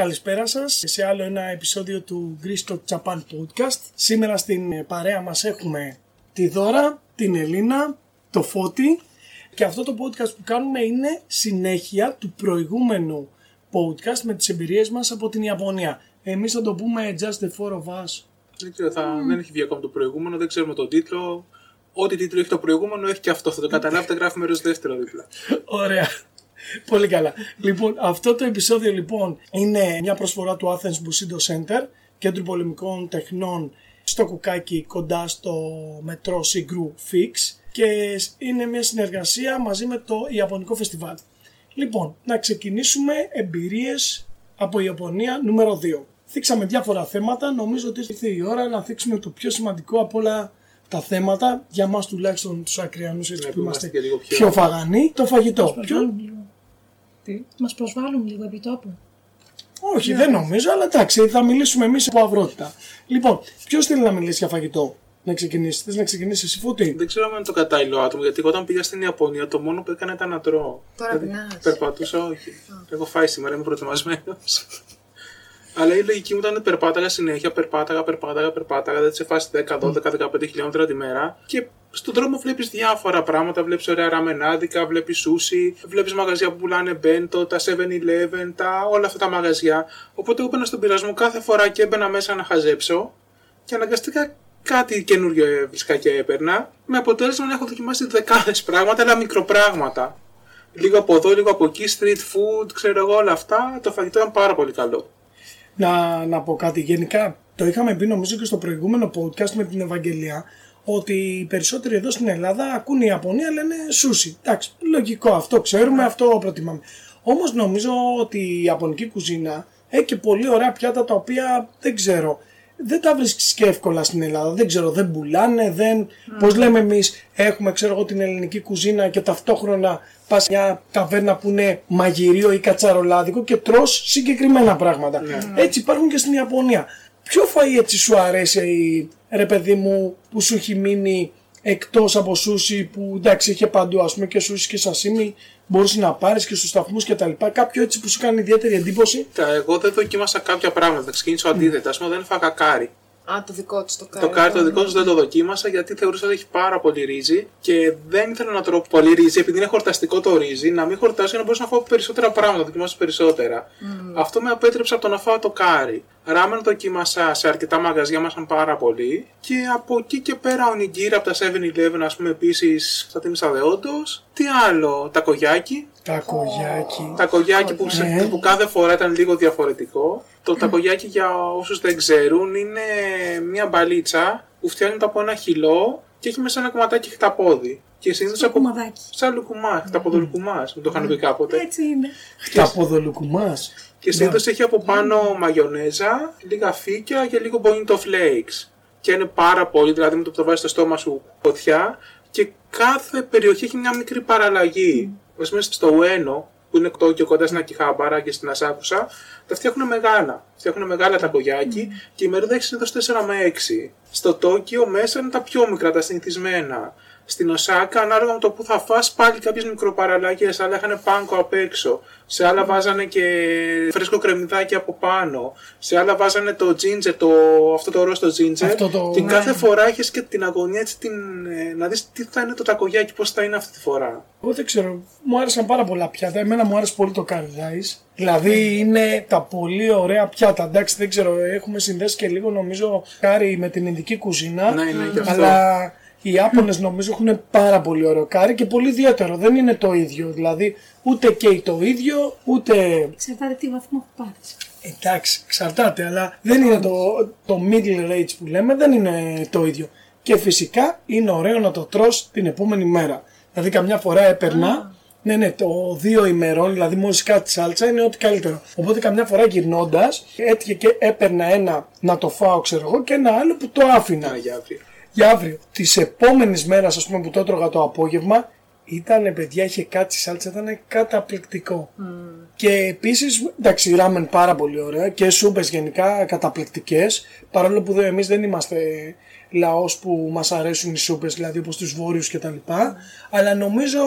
Καλησπέρα σας σε άλλο ένα επεισόδιο του Greece Japan Podcast. Σήμερα στην παρέα μας έχουμε τη Δώρα, την Ελίνα, το Φώτη και αυτό το podcast που κάνουμε είναι συνέχεια του προηγούμενου podcast με τις εμπειρίες μας από την Ιαπωνία. Εμείς θα το πούμε Just the Four of Us. Δεν ξέρω, θα... δεν έχει βγει ακόμα το προηγούμενο, δεν ξέρουμε τον τίτλο. Ό,τι τίτλο έχει το προηγούμενο έχει και αυτό. Θα το καταλάβετε, γράφει μέρο δεύτερο δίπλα. Ωραία. Πολύ καλά. Λοιπόν, αυτό το επεισόδιο λοιπόν είναι μια προσφορά του Athens Bushido Center, κέντρου πολεμικών τεχνών στο Κουκάκι κοντά στο μετρό Sigru Fix και είναι μια συνεργασία μαζί με το Ιαπωνικό Φεστιβάλ. Λοιπόν, να ξεκινήσουμε εμπειρίες από Ιαπωνία νούμερο 2. Θίξαμε διάφορα θέματα, νομίζω ότι ήρθε η ώρα να θίξουμε το πιο σημαντικό από όλα τα θέματα, για μας τουλάχιστον τους ακριανούς έτσι Ναι, που που είμαστε είμαστε και λίγο πιο- πιο φαγανοί, το φαγητό. Ποιο... προσβάλλουν λίγο. Τι; Μας προσβάλλουν λίγο επί τόπου. Όχι, δεν νομίζω, αλλά εντάξει, θα μιλήσουμε εμείς από αυρότητα. Λοιπόν, ποιος θέλει να μιλήσει για φαγητό, να ξεκινήσεις. Θες να ξεκινήσεις εσύ φούτη; Δεν ξέρω αν είναι το κατάλληλο άτομο, γιατί εγώ όταν πήγα στην Ιαπωνία το μόνο που έκανα ήταν να τρώω. Τώρα Δηλαδή, πεινάς. Περπατούσα, όχι. Έχω φάει σήμερα, είμαι προετοιμασμένος. Αλλά η λογική μου ήταν περπάταγα συνέχεια, περπάταγα, περπάταγα, περπάταγα. Δεν σε φάση 10, 12, 15 χιλιόμετρα τη μέρα. Και στον δρόμο βλέπεις διάφορα πράγματα. Βλέπεις ωραία ραμενάδικα, βλέπεις σούσι, βλέπεις μαγαζιά που πουλάνε μπέντο, τα 7-Eleven, τα, όλα αυτά τα μαγαζιά. Οπότε εγώ έμπαινα στον πειρασμό κάθε φορά και έμπαινα μέσα να χαζέψω. Και αναγκαστικά κάτι καινούριο έβρισκα και έπαιρνα. Με αποτέλεσμα να έχω δοκιμάσει δεκάδες πράγματα, αλλά μικροπράγματα. Λίγο από εδώ, λίγο από εκεί, street food, ξέρω εγώ όλα αυτά. Το φαγητό ήταν πάρα πολύ καλό. Να, να πω κάτι. Γενικά, το είχαμε πει νομίζω και στο προηγούμενο podcast με την Ευαγγελία, ότι οι περισσότεροι εδώ στην Ελλάδα ακούν η Ιαπωνία λένε σούσι. Εντάξει, λογικό αυτό, ξέρουμε, αυτό προτιμάμε. Όμως νομίζω ότι η Ιαπωνική κουζίνα έχει και πολύ ωραία πιάτα τα οποία δεν ξέρω. Δεν τα βρίσκεις και εύκολα στην Ελλάδα. Δεν ξέρω, δεν πουλάνε, δεν. Πώς λέμε εμείς, έχουμε ξέρω εγώ την ελληνική κουζίνα και ταυτόχρονα πας μια ταβέρνα που είναι μαγειρίο ή κατσαρολάδικο και τρως συγκεκριμένα πράγματα. Έτσι υπάρχουν και στην Ιαπωνία. Ποιο φαΐ έτσι σου αρέσει, ρε παιδί μου, που σου έχει μείνει εκτός από σούσι που εντάξει είχε παντού ας πούμε και σούσι και σασίμι μπορούσε να πάρεις και στους σταθμούς και τα λοιπά. Κάποιο έτσι που σου κάνει ιδιαίτερη εντύπωση. Τα, εγώ δεν δοκίμασα κάποια πράγματα. Θα ξεκινήσω αντίθετα. Α πούμε, δεν έφαγα κάρι. Α, το δικό του το κάνει. Το κάρι το δικό τους δεν το δοκίμασα γιατί θεωρούσα ότι έχει πάρα πολύ ρύζι και δεν ήθελα να τρώω πολύ ρύζι επειδή είναι χορταστικό το ρύζι. Να μην χορτάσω για να μπορέσω να φάω περισσότερα πράγματα, να δοκιμάσω περισσότερα. Αυτό με απέτρεψε από το να φάω το κάρι. Ράμεν δοκίμασα σε αρκετά μαγαζιά, μας πάρα πολύ. Και από εκεί και πέρα ο Νιγκύρα από τα 7-Eleven, ας πούμε, επίσης στα τίμησα δεόντως. Τι άλλο, τα κογιάκι. Τα κογιάκι. Τα κογιάκι που, σε- Ναι. που κάθε φορά ήταν λίγο διαφορετικό. Το τακογιάκι για όσους δεν ξέρουν είναι μια μπαλίτσα που φτιάχνεται από ένα χυλό και έχει μέσα ένα κομματάκι χταπόδι. Και συνήθως Το από... κουμαδάκι. Σαν λουκουμάς, χταποδολουκουμάς, μου το είχαν πει κάποτε. Έτσι είναι. Χταποδολουκουμάς. Και συνήθως έχει από πάνω μαγιονέζα, λίγα φύκια και λίγο bonito flakes. Και είναι πάρα πολύ, δηλαδή με το που το βάζεις στο στόμα σου φωτιά και κάθε περιοχή έχει μια μικρή παραλλαγή. Mm. μέσα στο Ουένο, που είναι Τόκιο κοντά στην Ακιχάμπαρα και στην Ασάκουσα, τα φτιάχνουν μεγάλα. Φτιάχνουν μεγάλα τα κογιάκι και η μερίδα έχει συνήθως 4 με 6. Στο Τόκιο μέσα είναι τα πιο μικρά, τα συνηθισμένα. Στην Οσάκα, ανάλογα με το που θα φας, πάλι κάποιες μικροπαραλλαγές, άλλα είχαν πάνκο απ' έξω. Σε άλλα βάζανε και φρέσκο κρεμμυδάκι από πάνω. Σε άλλα βάζανε το ginger, το, αυτό το ροζ το ginger. Αυτό το- Και ναι. κάθε φορά έχεις και την αγωνία έτσι, την, ε, να δεις τι θα είναι το τακογιάκι, πώς θα είναι αυτή τη φορά. Εγώ δεν ξέρω, μου άρεσαν πάρα πολλά πιάτα. Εμένα μου άρεσε πολύ το curry rice. Δηλαδή είναι τα πολύ ωραία πιάτα. Εντάξει, δεν ξέρω, έχουμε συνδέσει και λίγο νομίζω κάρι με την ειδική κουζίνα. Ναι, ναι, και αυτό. Αλλά οι Άπωνες νομίζω έχουν πάρα πολύ ωραίο κάρι και πολύ ιδιαίτερο. Δεν είναι το ίδιο. Δηλαδή ούτε καίει το ίδιο, ούτε Εξαρτάται τι βαθμό που πάρει. Εντάξει, εξαρτάται, αλλά δεν είναι το, το middle range που λέμε, δεν είναι το ίδιο. Και φυσικά είναι ωραίο να το τρως την επόμενη μέρα. Δηλαδή καμιά φορά έπαιρνα, ναι ναι, το δύο ημερών, δηλαδή μόλις κάτι σάλτσα είναι ό,τι καλύτερο. Οπότε καμιά φορά γυρνώντας, έτυχε και έπαιρνα ένα να το φάω ξέρω εγώ και ένα άλλο που το άφηνα Να, για αύριο. Για αύριο. Της επόμενης μέρας, ας πούμε, που το έτρωγα το απόγευμα, ήταν παιδιά, είχε κάτι σάλτσα, ήταν καταπληκτικό. Και επίσης, εντάξει, ράμεν πάρα πολύ ωραία και σούπε γενικά καταπληκτικές. Παρόλο που εμείς δεν είμαστε λαός που μας αρέσουν οι σούπε, δηλαδή όπως τους βόρειους κτλ. Αλλά νομίζω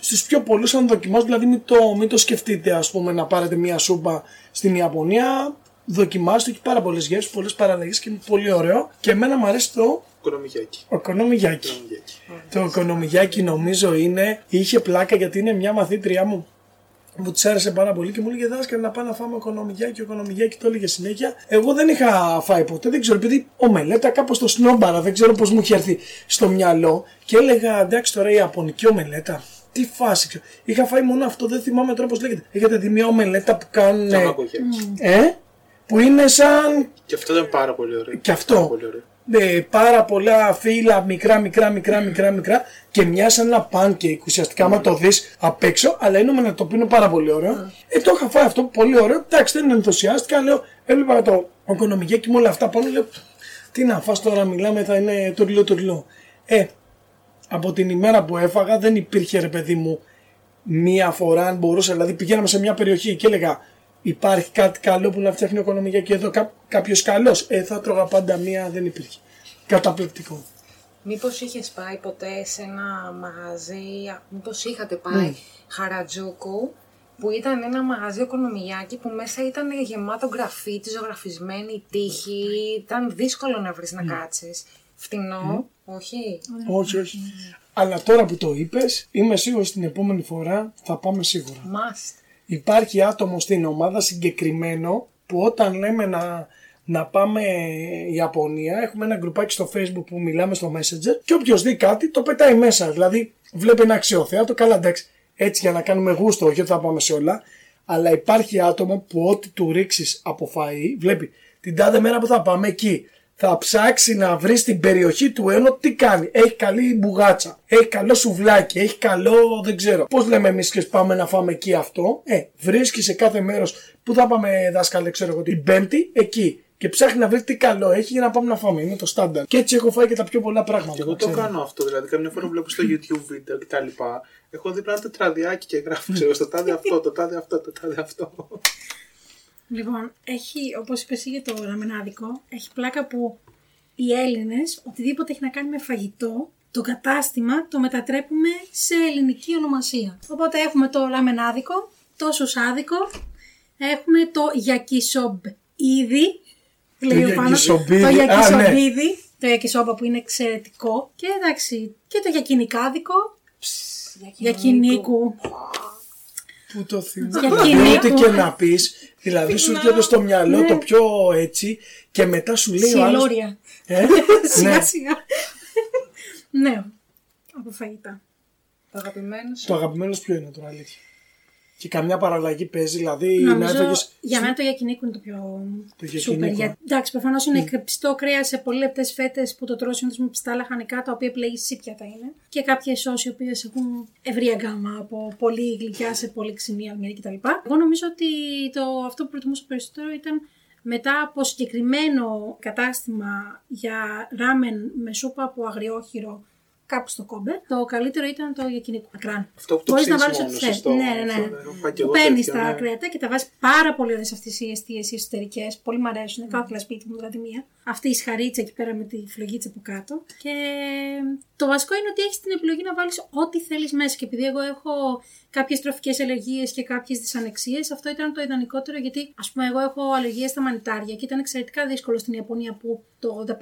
στους πιο πολλούς, αν δοκιμάσουν, δηλαδή μην το, μην το σκεφτείτε, ας πούμε, να πάρετε μια σούπα στην Ιαπωνία. Δοκιμάστε, έχει πάρα πολλές γεύσεις, πολλές παραλλαγές και είναι πολύ ωραίο. Και εμένα μου αρέσει το Οικονομικιάκι. οκονομιγιάκι. Οικονομικιάκι. Το οικονομιγιάκι νομίζω είναι, είχε πλάκα γιατί είναι μια μαθήτριά μου που της άρεσε πάρα πολύ και μου έλεγε δάσκαλε να πάμε να φάμε οικονομιγιάκι, οικονομιγιάκι, το έλεγε συνέχεια. Εγώ δεν είχα φάει ποτέ, δεν ξέρω, επειδή ο μελέτα κάπως το σνόμπαρα, δεν ξέρω πώς μου είχε έρθει στο μυαλό και έλεγα εντάξει τώρα η Ιαπωνική ομελέτα. Τι φάση, ξέρω. Είχα φάει μόνο αυτό, δεν θυμάμαι τώρα πώς λέγεται. Έχετε τη μία ομελέτα που κάνουν. Τσαμακοκιάκι. Ε, που είναι σαν Και αυτό ήταν πάρα πολύ ωραίο. Και αυτό. Πάρα πολύ ωραίο. Με πάρα πολλά φύλλα, μικρά, μικρά, μικρά, μικρά, μικρά και μια σαν ένα pancake ουσιαστικά, άμα το δεις απ' έξω, αλλά είναι με το οποίο είναι πάρα πολύ ωραίο. Ε, το είχα φάει αυτό πολύ ωραίο. Εντάξει, δεν ενθουσιάστηκα, λέω, έβλεπα το οικονομικέ με όλα αυτά πάνω, λέω, τι να φας τώρα, μιλάμε, θα είναι τουρλό, τουρλό. Ε, από την ημέρα που έφαγα δεν υπήρχε ρε παιδί μου μία φορά αν μπορούσα, δηλαδή πηγαίναμε σε μια περιοχή και έλεγα υπάρχει κάτι καλό που να φτιάχνει οικονομικά και εδώ κά, κάποιος καλός. Ε, θα τρώγα πάντα μία, δεν υπήρχε. Καταπληκτικό. Μήπως είχες πάει ποτέ σε ένα μαγαζί, μήπως είχατε πάει Χαρατζούκου, που ήταν ένα μαγαζί οικονομιάκι που μέσα ήταν γεμάτο γραφίτι, ζωγραφισμένη τύχη, ήταν δύσκολο να βρεις να κάτσεις. Φτηνό, όχι; Όχι, όχι. Αλλά τώρα που το είπες, είμαι σίγουρος την επόμενη φορά θα πάμε σίγουρα. Must. Υπάρχει άτομο στην ομάδα συγκεκριμένο που όταν λέμε να, να πάμε Ιαπωνία, έχουμε ένα γκρουπάκι στο facebook που μιλάμε στο messenger και όποιος δει κάτι το πετάει μέσα. Δηλαδή βλέπει ένα αξιοθέατο, καλά εντάξει, έτσι για να κάνουμε γούστο, όχι ότι θα πάμε σε όλα, αλλά υπάρχει άτομο που ό,τι του ρίξεις από φαΐ, βλέπει την τάδε μέρα που θα πάμε εκεί, θα ψάξει να βρει στην περιοχή του ένω τι κάνει. Έχει καλή μπουγάτσα. Έχει καλό σουβλάκι. Έχει καλό, δεν ξέρω. Πώς λέμε εμείς και πάμε να φάμε εκεί αυτό; Ε, βρίσκει σε κάθε μέρος που θα πάμε, δάσκαλε, ξέρω εγώ, την Πέμπτη, εκεί. Και ψάχνει να βρει τι καλό έχει για να πάμε να φάμε. Είναι το στάνταρ. Και έτσι έχω φάει και τα πιο πολλά πράγματα. Και εγώ να το ξέρετε. κάνω αυτό. Δηλαδή, καμιά φορά βλέπω στο YouTube βίντεο κτλ. Έχω δίπλα ένα τετραδιάκι και γράφω, ξέρω, στο τάδε αυτό, το τάδε αυτό, το τάδε αυτό. Λοιπόν, έχει, όπως είπες για το ραμενάδικο, έχει πλάκα που οι Έλληνες, οτιδήποτε έχει να κάνει με φαγητό, το κατάστημα το μετατρέπουμε σε ελληνική ονομασία. Οπότε έχουμε το ραμενάδικο, το σουσάδικο, έχουμε το γιακισόμπ ήδη, λέει ο Πάνος, γιακισομπίδι, το α, ναι. γιακισομπίδι, το γιακισόμπα που είναι εξαιρετικό και εντάξει, και το γιακινικάδικο, γιακινίκου. Πού το θυμάμαι. Για Δηλαδή, κυνήγου. ό,τι και να πεις, δηλαδή σου έρχεται στο μυαλό το πιο έτσι και μετά σου λέει ο άλλος, Σιλόρια. Ε, σιγά ναι, σιγά. ναι, από φαγητά. Το αγαπημένος σου. το αγαπημένος σου ποιο είναι τώρα, αλήθεια. Και καμιά παραλλαγή παίζει, δηλαδή να Νομίζω, έφεγες... για μένα το γιακινίκου είναι το πιο Το σούπερ. γιακινίκου. Για... Εντάξει, προφανώς είναι κρεπιστό κρέας σε πολύ λεπτές φέτες που το τρώω συνήθω με πιστά λαχανικά, τα οποία επιλέγεις σύπια τα είναι. Και κάποιες σώσει οι οποίες έχουν ευρία γκάμα από πολύ γλυκιά σε πολύ ξινή αλμυρή κτλ. Εγώ νομίζω ότι το, αυτό που προτιμούσα περισσότερο ήταν μετά από συγκεκριμένο κατάστημα για ράμεν με σούπα από αγριόχειρο κάπου στο κόμπε, το καλύτερο ήταν το γιακινίκου μακράν. Αυτό που το Μπορείς να ψήνεις βάλεις μόνος, ό,τι θες. σωστό. Ναι, ναι, ναι. Αυτό, έχω φάει και Που εγώ παίρνεις τέτοιο, τα ναι. κρέατα και τα βάζεις πάρα πολύ ωραίες αυτές οι αιστείες οι εσωτερικές. Πολύ μου αρέσουν. Είναι κάθε σπίτι μου, δηλαδή μία. Αυτή η σχαρίτσα εκεί πέρα με τη φλογίτσα από κάτω. Και το βασικό είναι ότι έχεις την επιλογή να βάλεις ό,τι θέλεις μέσα. Και επειδή εγώ έχω κάποιες τροφικές αλλεργίες και κάποιες δυσανεξίες, αυτό ήταν το ιδανικότερο γιατί, ας πούμε, εγώ έχω αλλεργία στα μανιτάρια και ήταν εξαιρετικά δύσκολο στην Ιαπωνία που το 85%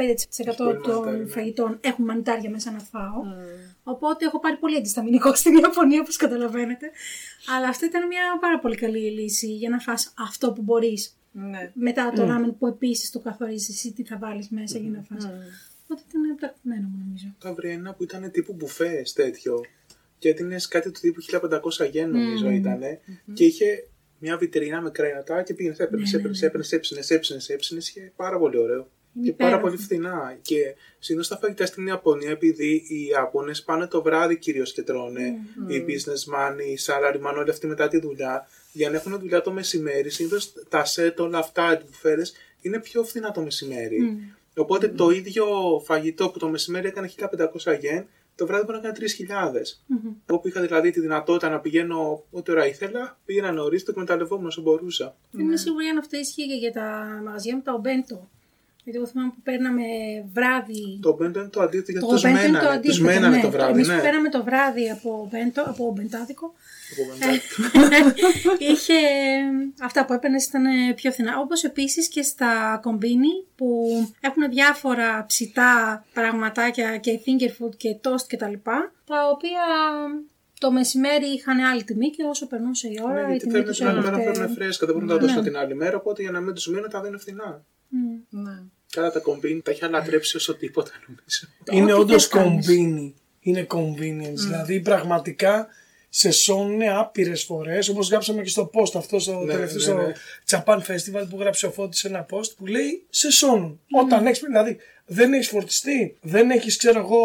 πολύ μανιτάρια, των ναι. φαγητών έχουν μανιτάρια μέσα να φάω. Οπότε έχω πάρει πολύ αντισταμινικό στην Ιαπωνία, όπως καταλαβαίνετε. Αλλά αυτή ήταν μια πάρα πολύ καλή λύση για να φας αυτό που μπορείς. Ναι. Μετά το ράμεν που επίσης το καθορίζεις εσύ τι θα βάλεις μέσα για να φας. Mm. Οπότε ήταν το αγαπημένο μου νομίζω. Θα βρει ένα που ήταν τύπου μπουφές τέτοιο. Και έδινε κάτι του τύπου 1500 γεν, νομίζω ήταν. Και είχε μια βιτρίνα με κρέατα και πήγαινε, έπαιρνες, Ναι, ναι, έπαιρνες, ναι. έπαιρνες, έψινε, έψινε, έψινε. Είχε πάρα πολύ ωραίο. Είναι Και πάρα υπέροχο. πολύ φθηνά. Και συνήθως τα φαγητά στην Ιαπωνία, επειδή οι Ιάπωνες πάνε το βράδυ κυρίως και τρώνε, οι businessman, οι salaryman, όλοι αυτοί μετά τη δουλειά, για να έχουν δουλειά το μεσημέρι, συνήθως τα σετ, όλα αυτά, οι μπουφέρες, είναι πιο φθηνά το μεσημέρι. Οπότε το ίδιο φαγητό που το μεσημέρι έκανε 1500 γεν, το βράδυ μπορεί να κάνει 3.000. Εγώ που είχα δηλαδή τη δυνατότητα να πηγαίνω ό,τι ώρα ήθελα, πήγαινα νωρίς, το εκμεταλλευόμουν όσο μπορούσα. Δεν είμαι σίγουρη αν αυτό ισχύει και για τα μαγαζιά με τα ομπέντο. Γιατί εγώ θυμάμαι που παίρναμε βράδυ. Το μπέντο είναι το αντίθετο γιατί Το τους μπέντο είναι το μένανε. Τους αντίθετο. μένανε ναι. το βράδυ, Εμείς ναι. που παίρναμε το βράδυ από, μπέντο, από μπεντάδικο. Από μπέντο. είχε αυτά που έπαιρνες ήταν πιο φθηνά. Όπως επίσης και στα κομπίνι που έχουν διάφορα ψητά πραγματάκια και finger food και toast και τα λοιπά, τα οποία το μεσημέρι είχαν άλλη τιμή και όσο περνούσε η ώρα Ναι, η γιατί τιμή θέλουν τους την άλλη μέρα να έλειπε. φέρουν φρέσκα, δεν μπορούν να τα δώσουν την άλλη μέρα, οπότε για να μην τους μείνουν τα δίνουν φθηνά. Μμ. Ναι. Καλά τα κομπίνι τα έχει αλατρέψει όσο τίποτα νομίζω. Είναι Ό,τι όντως θες κάνεις. κομπίνι. Είναι convenience. Δηλαδή πραγματικά σε σώνουν άπειρες φορές. Όπως γράψαμε και στο post αυτό στο Ναι, τελευταίο ναι, στο ναι. Japan Festival που γράψε ο Φώτης ένα post που λέει σε σώνουν. Όταν έχεις δηλαδή δεν έχεις φορτιστεί, δεν έχεις ξέρω εγώ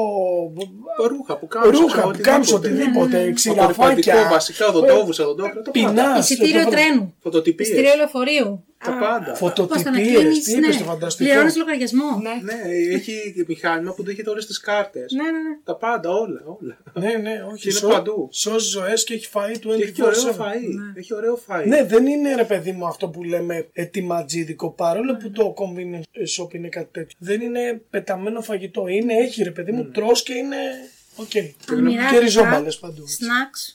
Ρούχα που κάνουν. ρούχα που κάνεις οτιδήποτε, Απορριπαντικό, ξηραφάκια, βασικά, οδοντόβους, οδοντόφυλλα, τα πάντα. πεινάς. Εισιτήριο τρένου. Φωτοτυπίες. Εισιτήριο λεωφορείου. Τα πάντα. Φωτοτυπίες, τι είπες το φανταστικό. Πληρώνεις λογαριασμό. Ναι. Ναι, έχει και μηχάνημα που δέχεται όλες τις κάρτες. Ναι, ναι, ναι. Τα πάντα, όλα, όλα. Ναι, ναι, όχι. Και είναι σω- παντού. Σώζει ζωές και έχει φαΐ του Και έχει ωραίο 24/7. φαΐ. Έχει ωραίο φαΐ. Ναι, δεν είναι ρε παιδί μου αυτό που λέμε ετοιματζίδικο, παρόλο που το convenience shop είναι κάτι τέτοιο. Δεν είναι πεταμένο φαγητό. Είναι, έχει ρε παιδί μου, τρως και είναι. Οκ. Αμοιρά Και ριζόμπαλες παντού. έτσι. Snacks.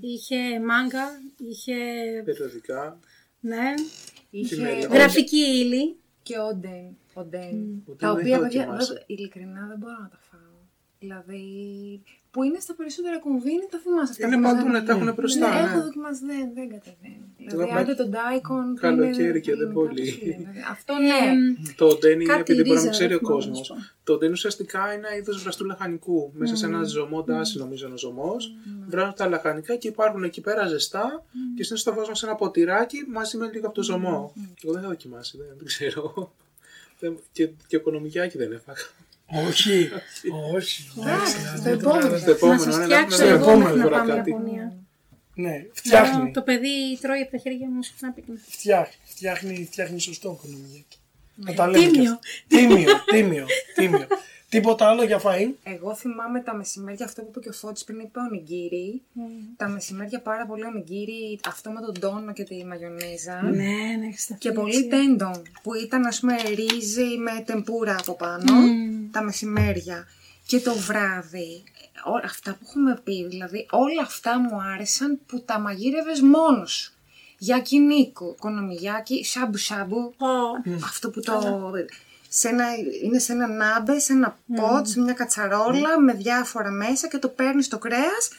Είχε μάνγκα, είχε Περιοδικά. ναι, Είχε μέλη. ο- γραφική ύλη. και οντεν. οντεν Οντεν τα δεν οποία, έχω παιδιά, δοκιμάσει. δεν- ειλικρινά δεν μπορώ να τα φάω. Δηλαδή, που είναι στα περισσότερα κομβίνη, τα θυμάσαι. αυτά Είναι που παντού, μαζεύουν. ναι, τα έχουν μπροστά, Ναι, ναι. έχω δοκιμάσει, δεν, δεν κατεβαίνει. Δηλαδή, με- άντε τον Daikon. που Καλοκαίρι είναι και δεν ελληνικά, πολύ. πώς λένε. Αυτό ναι. Το ντέν είναι, Κάτι επειδή μπορεί να ρίζα, μην ξέρει δεν ο θυμάμαι κόσμος. να σου πω. Το ντέν ουσιαστικά είναι ένα είδος βραστού λαχανικού. Μέσα σε ένα ζωμό, ντάσι νομίζω είναι ο ζωμός. Βράζουν τα λαχανικά και υπάρχουν εκεί πέρα ζεστά και συνήθως τα βάζουν σε ένα ποτηράκι μαζί με λίγο από το ζωμό. Εγώ δεν θα δοκιμάσει, δεν, δεν ξέρω. Δεν- και, και οικονομικιάκι δεν έφαγα. Όχι. Όχι. Εντάξει, στο δηλαδή, επόμενο. τώρα- Στο Να επόμενο, σας ναι, φτιάξω να έχουμε εγώ επόμενο μέχρι να τώρα πάμε κάτι. Ιαπωνία. Ναι, Εδώ φτιάχνει. Το παιδί τρώει από τα χέρια μου συχνά πίκνα. Φτιάχνει, φτιάχνει, φτιάχνει σωστό οικονομιακό. Να τα λέμε και Τίμιο. αυτά. Τίμιο, τίμιο, τίμιο. Τίποτα άλλο για φαΐν; Εγώ θυμάμαι τα μεσημέρια, αυτό που είπε και ο Φώτης πριν είπε ο Νιγκύρι. Τα μεσημέρια πάρα πολύ ο Νιγκύρι, αυτό με τον τόνο και τη μαγιονέζα. Ναι, ναι, έχεις τα Και φίλια, πολύ έτσι. τέντον, που ήταν ας πούμε ρύζι με τεμπούρα από πάνω, τα μεσημέρια. Και το βράδυ, ό, αυτά που έχουμε πει, δηλαδή όλα αυτά μου άρεσαν που τα μαγείρευες μόνος σου. Γιακινίκο, κονομιγιάκι, σάμπου σάμπου, Ω, αυτό που το... Σε ένα, είναι σε ένα νάμπε, σε ένα ποτ, σε μια κατσαρόλα με διάφορα μέσα και το παίρνεις το κρέας,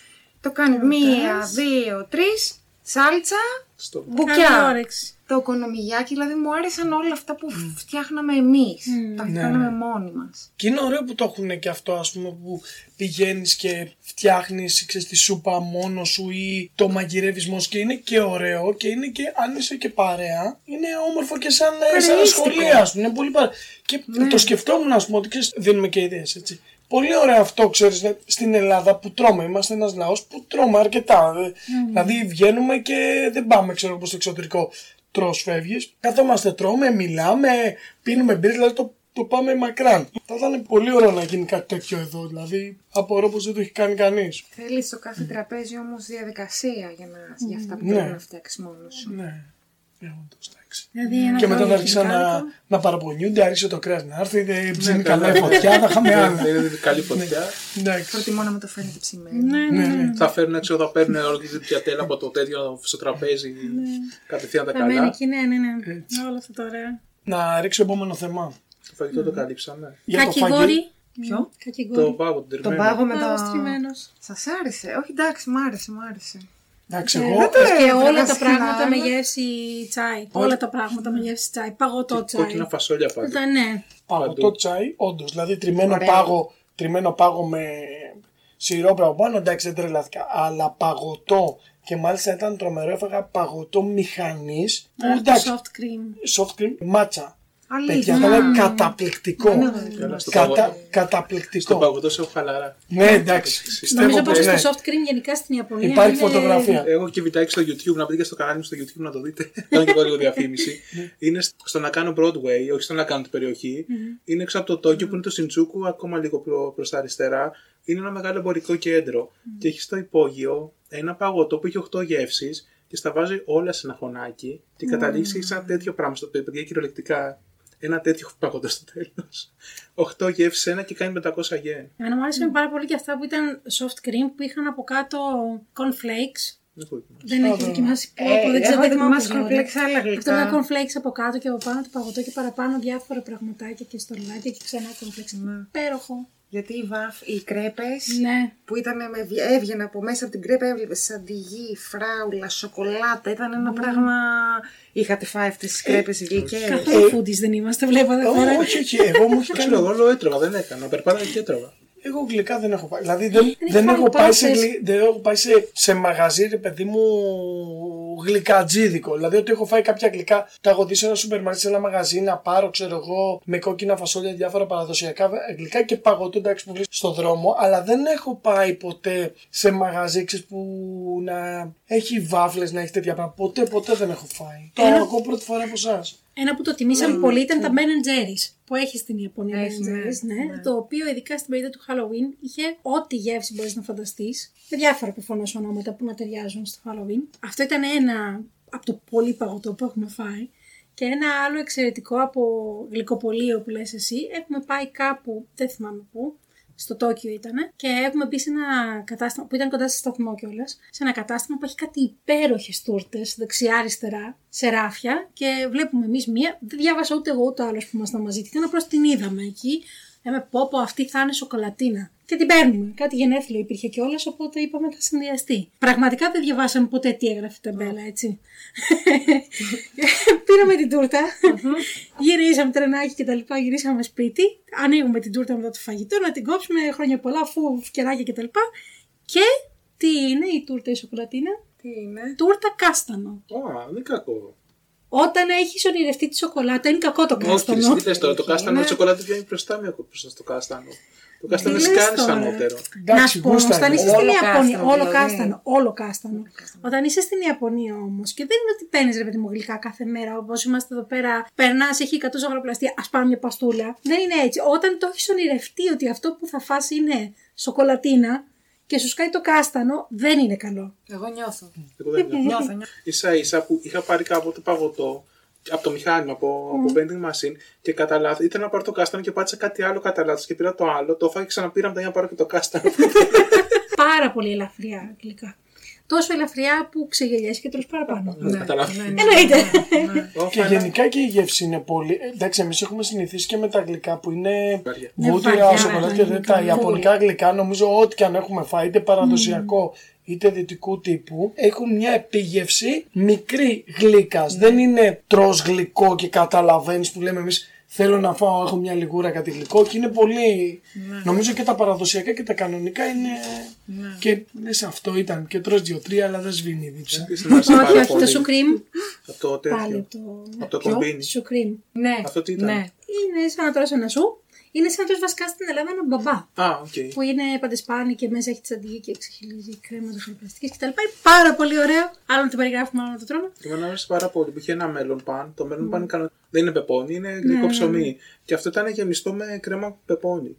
το κάνει μία, δύο, τρεις, σάλτσα, Στο... Καλή μπουκιά. όρεξη. Το οικονομιγιάκι, δηλαδή μου άρεσαν όλα αυτά που φτιάχναμε εμείς. Τα Ναι, κάναμε ναι. μόνοι μας. Και είναι ωραίο που το έχουν και αυτό, ας πούμε, που πηγαίνεις και φτιάχνεις ξέρεις, τη σούπα μόνο σου ή το μαγειρεύεις μόνος και είναι και ωραίο και είναι και, αν είσαι και παρέα, είναι όμορφο και σαν, ε, σαν Παρεΐστικο. σχολεία, ας πούμε, είναι πολύ παρέα. Και Ναι. το σκεφτόμουν, ας πούμε, ότι ξέρεις, δίνουμε και ιδέες, έτσι. Πολύ ωραίο αυτό, ξέρεις, ε, στην Ελλάδα που τρώμε. Είμαστε ένας λαός που τρώμε αρκετά. ε. Δηλαδή βγαίνουμε και δεν πάμε, ξέρω, εγώ, στο εξωτερικό. Τρως, φεύγεις. Καθόμαστε, τρώμε, μιλάμε, πίνουμε μπύρες, δηλαδή το, το πάμε μακράν. Θα ήταν πολύ ωραίο να γίνει κάτι τέτοιο εδώ, δηλαδή απορώ πως δεν το έχει κάνει κανείς. Θέλεις στο κάθε τραπέζι όμως διαδικασία για, να, για αυτά που Ναι. πρέπει να φτιάξεις μόνος σου. Ναι, ε, όντως, εντάξει. Δηλαδή ένα Και μετά καλό θα άρχισαν να, χιλικάρικο. να παραπονιούνται, άρχισε το κρέας να έρθει, δεν ψήνει καλά. καλά η φωτιά, θα είχαμε άλλα. Είναι καλή φωτιά. Εντάξει. Προτιμώ να με το φαίνεται ψημένο. Ναι, ναι, ναι. Θα φέρουν έξω, θα παίρνουν όλη την πιατέλα από το τέτοιο στο τραπέζι. Κατευθείαν τα Θα μένει καλά. εκεί, ναι, ναι, ναι. Όλα αυτά τα ωραία. Να ρίξω επόμενο θέμα. Το φαγητό το καλύψαμε. Για το Κακηγόρι. φαγητό. Ποιο; Το Κακηγόρι. πάγο, τον Τον τερμένο. πάγο με Πάγος το... τριμμένος. Σας άρεσε; Όχι εντάξει, μ' άρεσε, μ' άρεσε. Εντάξει, Ε, εγώ Και έβγαλα όλα τα στην πράγματα με άλλη. γεύση τσάι. Όλα τα πράγματα με γεύση τσάι. Παγωτό τσάι. Κόκκινα φασόλια πάντα. Ήταν, ναι. παγωτό Παντού. τσάι, όντως. Δηλαδή τριμμένο Ωραίο. πάγο, τριμμένο πάγο με σιρόπι από πάνω, εντάξει δεν τρελάθηκα. Αλλά παγωτό και μάλιστα ήταν τρομερό, έφαγα παγωτό μηχανής. Που Το εντάξει, soft cream. soft cream, μάτσα. Αλήθεια. Παιδιά, ήταν καταπληκτικό. Καλά, στο Κατα, παγωτό. Στον καταπληκτικό. παγωτό σε έχω χαλαρά. Ναι, εντάξει. Νομίζω Πιστεύω πως πως το ναι. soft cream γενικά στην Ιαπωνία Υπάρχει είναι- φωτογραφία. Έχω και βιντεάκι στο YouTube, να μπείτε και στο κανάλι μου στο YouTube να το δείτε. Κάνω και εγώ λίγο διαφήμιση. είναι στο να κάνω Broadway, όχι στο να κάνω την περιοχή. Είναι έξω από το Τόκιο που είναι το Σιντσούκου, ακόμα λίγο προ, προς τα αριστερά. Είναι ένα μεγάλο εμπορικό κέντρο. Και έχει στο υπόγειο ένα παγωτό που έχει 8 γεύσεις και στα βάζει όλα σε ένα χωνάκι και καταλήξει σε ένα τέτοιο πράγμα στο οποίο παιδιά κυριολεκτικά Ένα τέτοιο παγωτό στο τέλος. 8 γεύσεις ένα και κάνει 500 γεν. Εμένα μου άρεσαν πάρα πολύ και αυτά που ήταν soft cream που είχαν από κάτω cornflakes. Δεν έχω δοκιμάσει. Δεν έχει δοκιμάσει Ε, πω, πω, δεν ξέρω έχω δεν θυμάμαι δοκιμάσει πώς λέγονται. cornflakes άλλα γλυκά. Αυτό είναι cornflakes από κάτω και από πάνω το παγωτό και παραπάνω διάφορα πραγματάκια και στολάκια και ξανά cornflakes. Ναι. Υπέροχο. Γιατί οι, βαφ, οι κρέπες Ναι. που ήταν με, έβγαινε από μέσα από την κρέπα, έβλεπες σαντιγί, φράουλα, σοκολάτα. Ήταν ένα πράγμα. Είχατε φάει αυτές τις κρέπες οι γλυκές; Καθόλου foodies δεν είμαστε, βλέπω εδώ πέρα. Όχι, όχι, εγώ μου έχει Ξέρω, κάνει εγώ όλο έτρωγα, δεν έκανα. Περπάταγα και έτρωγα. Εγώ γλυκά δεν έχω πάει. Δηλαδή δεν, έχει δεν, πάει έχω, πάει σε, πάσες. γλυ- δεν έχω πάει σε, σε μαγαζί, ρε παιδί μου, γλυκατζίδικο. Δηλαδή ότι έχω φάει κάποια γλυκά, τα έχω δει σε ένα σούπερ μάρκετ, σε ένα μαγαζί, να πάρω, ξέρω εγώ, με κόκκινα φασόλια, διάφορα παραδοσιακά γλυκά και παγωτό εντάξει που βρίσκω στον δρόμο. Αλλά δεν έχω πάει ποτέ σε μαγαζί, ξέρεις, που να έχει βάφλες, να έχει τέτοια πράγματα. Ποτέ, ποτέ δεν έχω φάει. Το Ένα- ακούω πρώτη φορά από εσάς. Ένα που το τιμήσαμε πολύ ήταν τα Ben Jerry's που έχει στην Ιαπωνία Έχει, Ben ναι, Jerry's, ναι, ναι. Το οποίο ειδικά στην περίοδο του Halloween είχε ό,τι γεύση μπορείς να φανταστείς. Με διάφορα προφανώ ονόματα που να ταιριάζουν στο Halloween. Αυτό ήταν ένα από το πολύ παγωτό που έχουμε φάει. Και ένα άλλο εξαιρετικό από γλυκοπολείο που λες εσύ. Έχουμε πάει κάπου, δεν θυμάμαι πού, στο Τόκιο ήταν. Και έχουμε μπει σε ένα κατάστημα που ήταν κοντά σε σταθμό κιόλας. Σε ένα κατάστημα που έχει κάτι υπέροχες τούρτες δεξιά-αριστερά, σε ράφια. Και βλέπουμε εμείς μία. Δεν διάβασα ούτε εγώ ούτε άλλος που ήμασταν μαζί. Την απλώς την είδαμε εκεί. Λέμε πω, πω, αυτή θα είναι σοκολατίνα. Και την παίρνουμε. Κάτι γενέθλιο υπήρχε κιόλας, οπότε είπαμε θα συνδυαστεί. Πραγματικά δεν διαβάσαμε ποτέ τι έγραφε η ταμπέλα, έτσι. Πήραμε την τούρτα, γυρίσαμε τρενάκι και τα λοιπά, γυρίσαμε σπίτι, ανοίγουμε την τούρτα μετά το φαγητό, να την κόψουμε χρόνια πολλά, αφού φκεράκια και τα λοιπά. Και τι είναι η τούρτα η σοκολατίνα; Τι είναι; Τούρτα κάστανο. Α, δεν κακό. Όταν έχεις ονειρευτεί τη σοκολάτα, είναι κακό το Όχι, κάστανο. τι θες τώρα, το κάστανο τη σοκολάτα βγαίνει μπροστά μου μπροστά στο κάστανο. Το κάστανο Τι είναι λες σκάνει τώρα; ανώτερο. Να Εντάξει, σου πω όμως, γούστα όταν είναι. είσαι στην Όλο Ιαπωνία. κάστανο, Όλο δηλαδή. κάστανο. Όλο κάστανο. Όταν είσαι στην Ιαπωνία όμως και δεν είναι ότι παίρνεις ρε παιδί μου γλυκά κάθε μέρα όπως είμαστε εδώ πέρα, περνάς, έχει 100 ζαχαροπλαστεία, ας πάμε μια παστούλα. Δεν είναι έτσι. Όταν το έχεις ονειρευτεί ότι αυτό που θα φας είναι σοκολατίνα και σου σκάει το κάστανο, δεν είναι καλό. Εγώ νιώθω. Εγώ δεν νιώθω. Νιώθω, νιώθω. Ίσα ίσα που είχα πάρει κάποτε παγωτό από το μηχάνημα, από, από vending machine και κατά λάθος ήθελα να πάρω το κάστανο και πάτησα κάτι άλλο κατά λάθος και πήρα το άλλο. Το έφαγα και ξαναπήρα μετά για να πάρω και το κάστανο. Πάρα πολύ ελαφριά γλυκά. Τόσο ελαφριά που ξεγελιέσαι και τρως παραπάνω. Ναι, κατά λάθος. ναι, ναι, Εννοείται. ναι, ναι. Ω, Και φάνα. γενικά και η γεύση είναι πολύ. Εντάξει, εμείς έχουμε συνηθίσει και με τα γλυκά που είναι Βαριά. βούτυρα, βαριά, σοκολάτα και ναι, τα ναι. ιαπωνικά γλυκά. Νομίζω ό,τι και αν έχουμε φάει, είτε παραδοσιακό είτε δυτικού τύπου, έχουν μια επίγευση μικρή γλύκα. Δεν είναι τρως γλυκό και καταλαβαίνεις που λέμε εμείς. Θέλω να φάω, έχω μια λιγούρα κάτι γλυκό και είναι πολύ. Νομίζω και τα παραδοσιακά και τα κανονικά είναι. Και λες αυτό ήταν και τρως δύο-τρία, αλλά δεν σβήνει η δίψα. Επίσης, μου άρεσε Όχι, πάρα όχι, το πολύ. choux cream. Από το Πάλι τέτοιο. από το. Από το Ποιο; konbini. Choux cream. Ναι. Αυτό τι ήταν; Ναι. Είναι σαν να τρως ένα σου. Είναι σαν να τρως βασικά στην Ελλάδα ένα μπαμπά. Α, οκ. Που είναι παντεσπάνι και μέσα έχει τσαντιγί και ξεχυλίζει κρέμα ζαχαροπλαστική κτλ. Είναι πάρα πολύ ωραίο. Άλλο να το περιγράφουμε, άλλο να το τρώμε. Και εμένα άρεσε πάρα πολύ που είχε ένα μέλλον παν. Το μέλλον παν είναι κανο- δεν είναι πεπόνι, είναι γλυκό ναι, ψωμί. Και αυτό ήταν γεμιστό με κρέμα πεπόνι.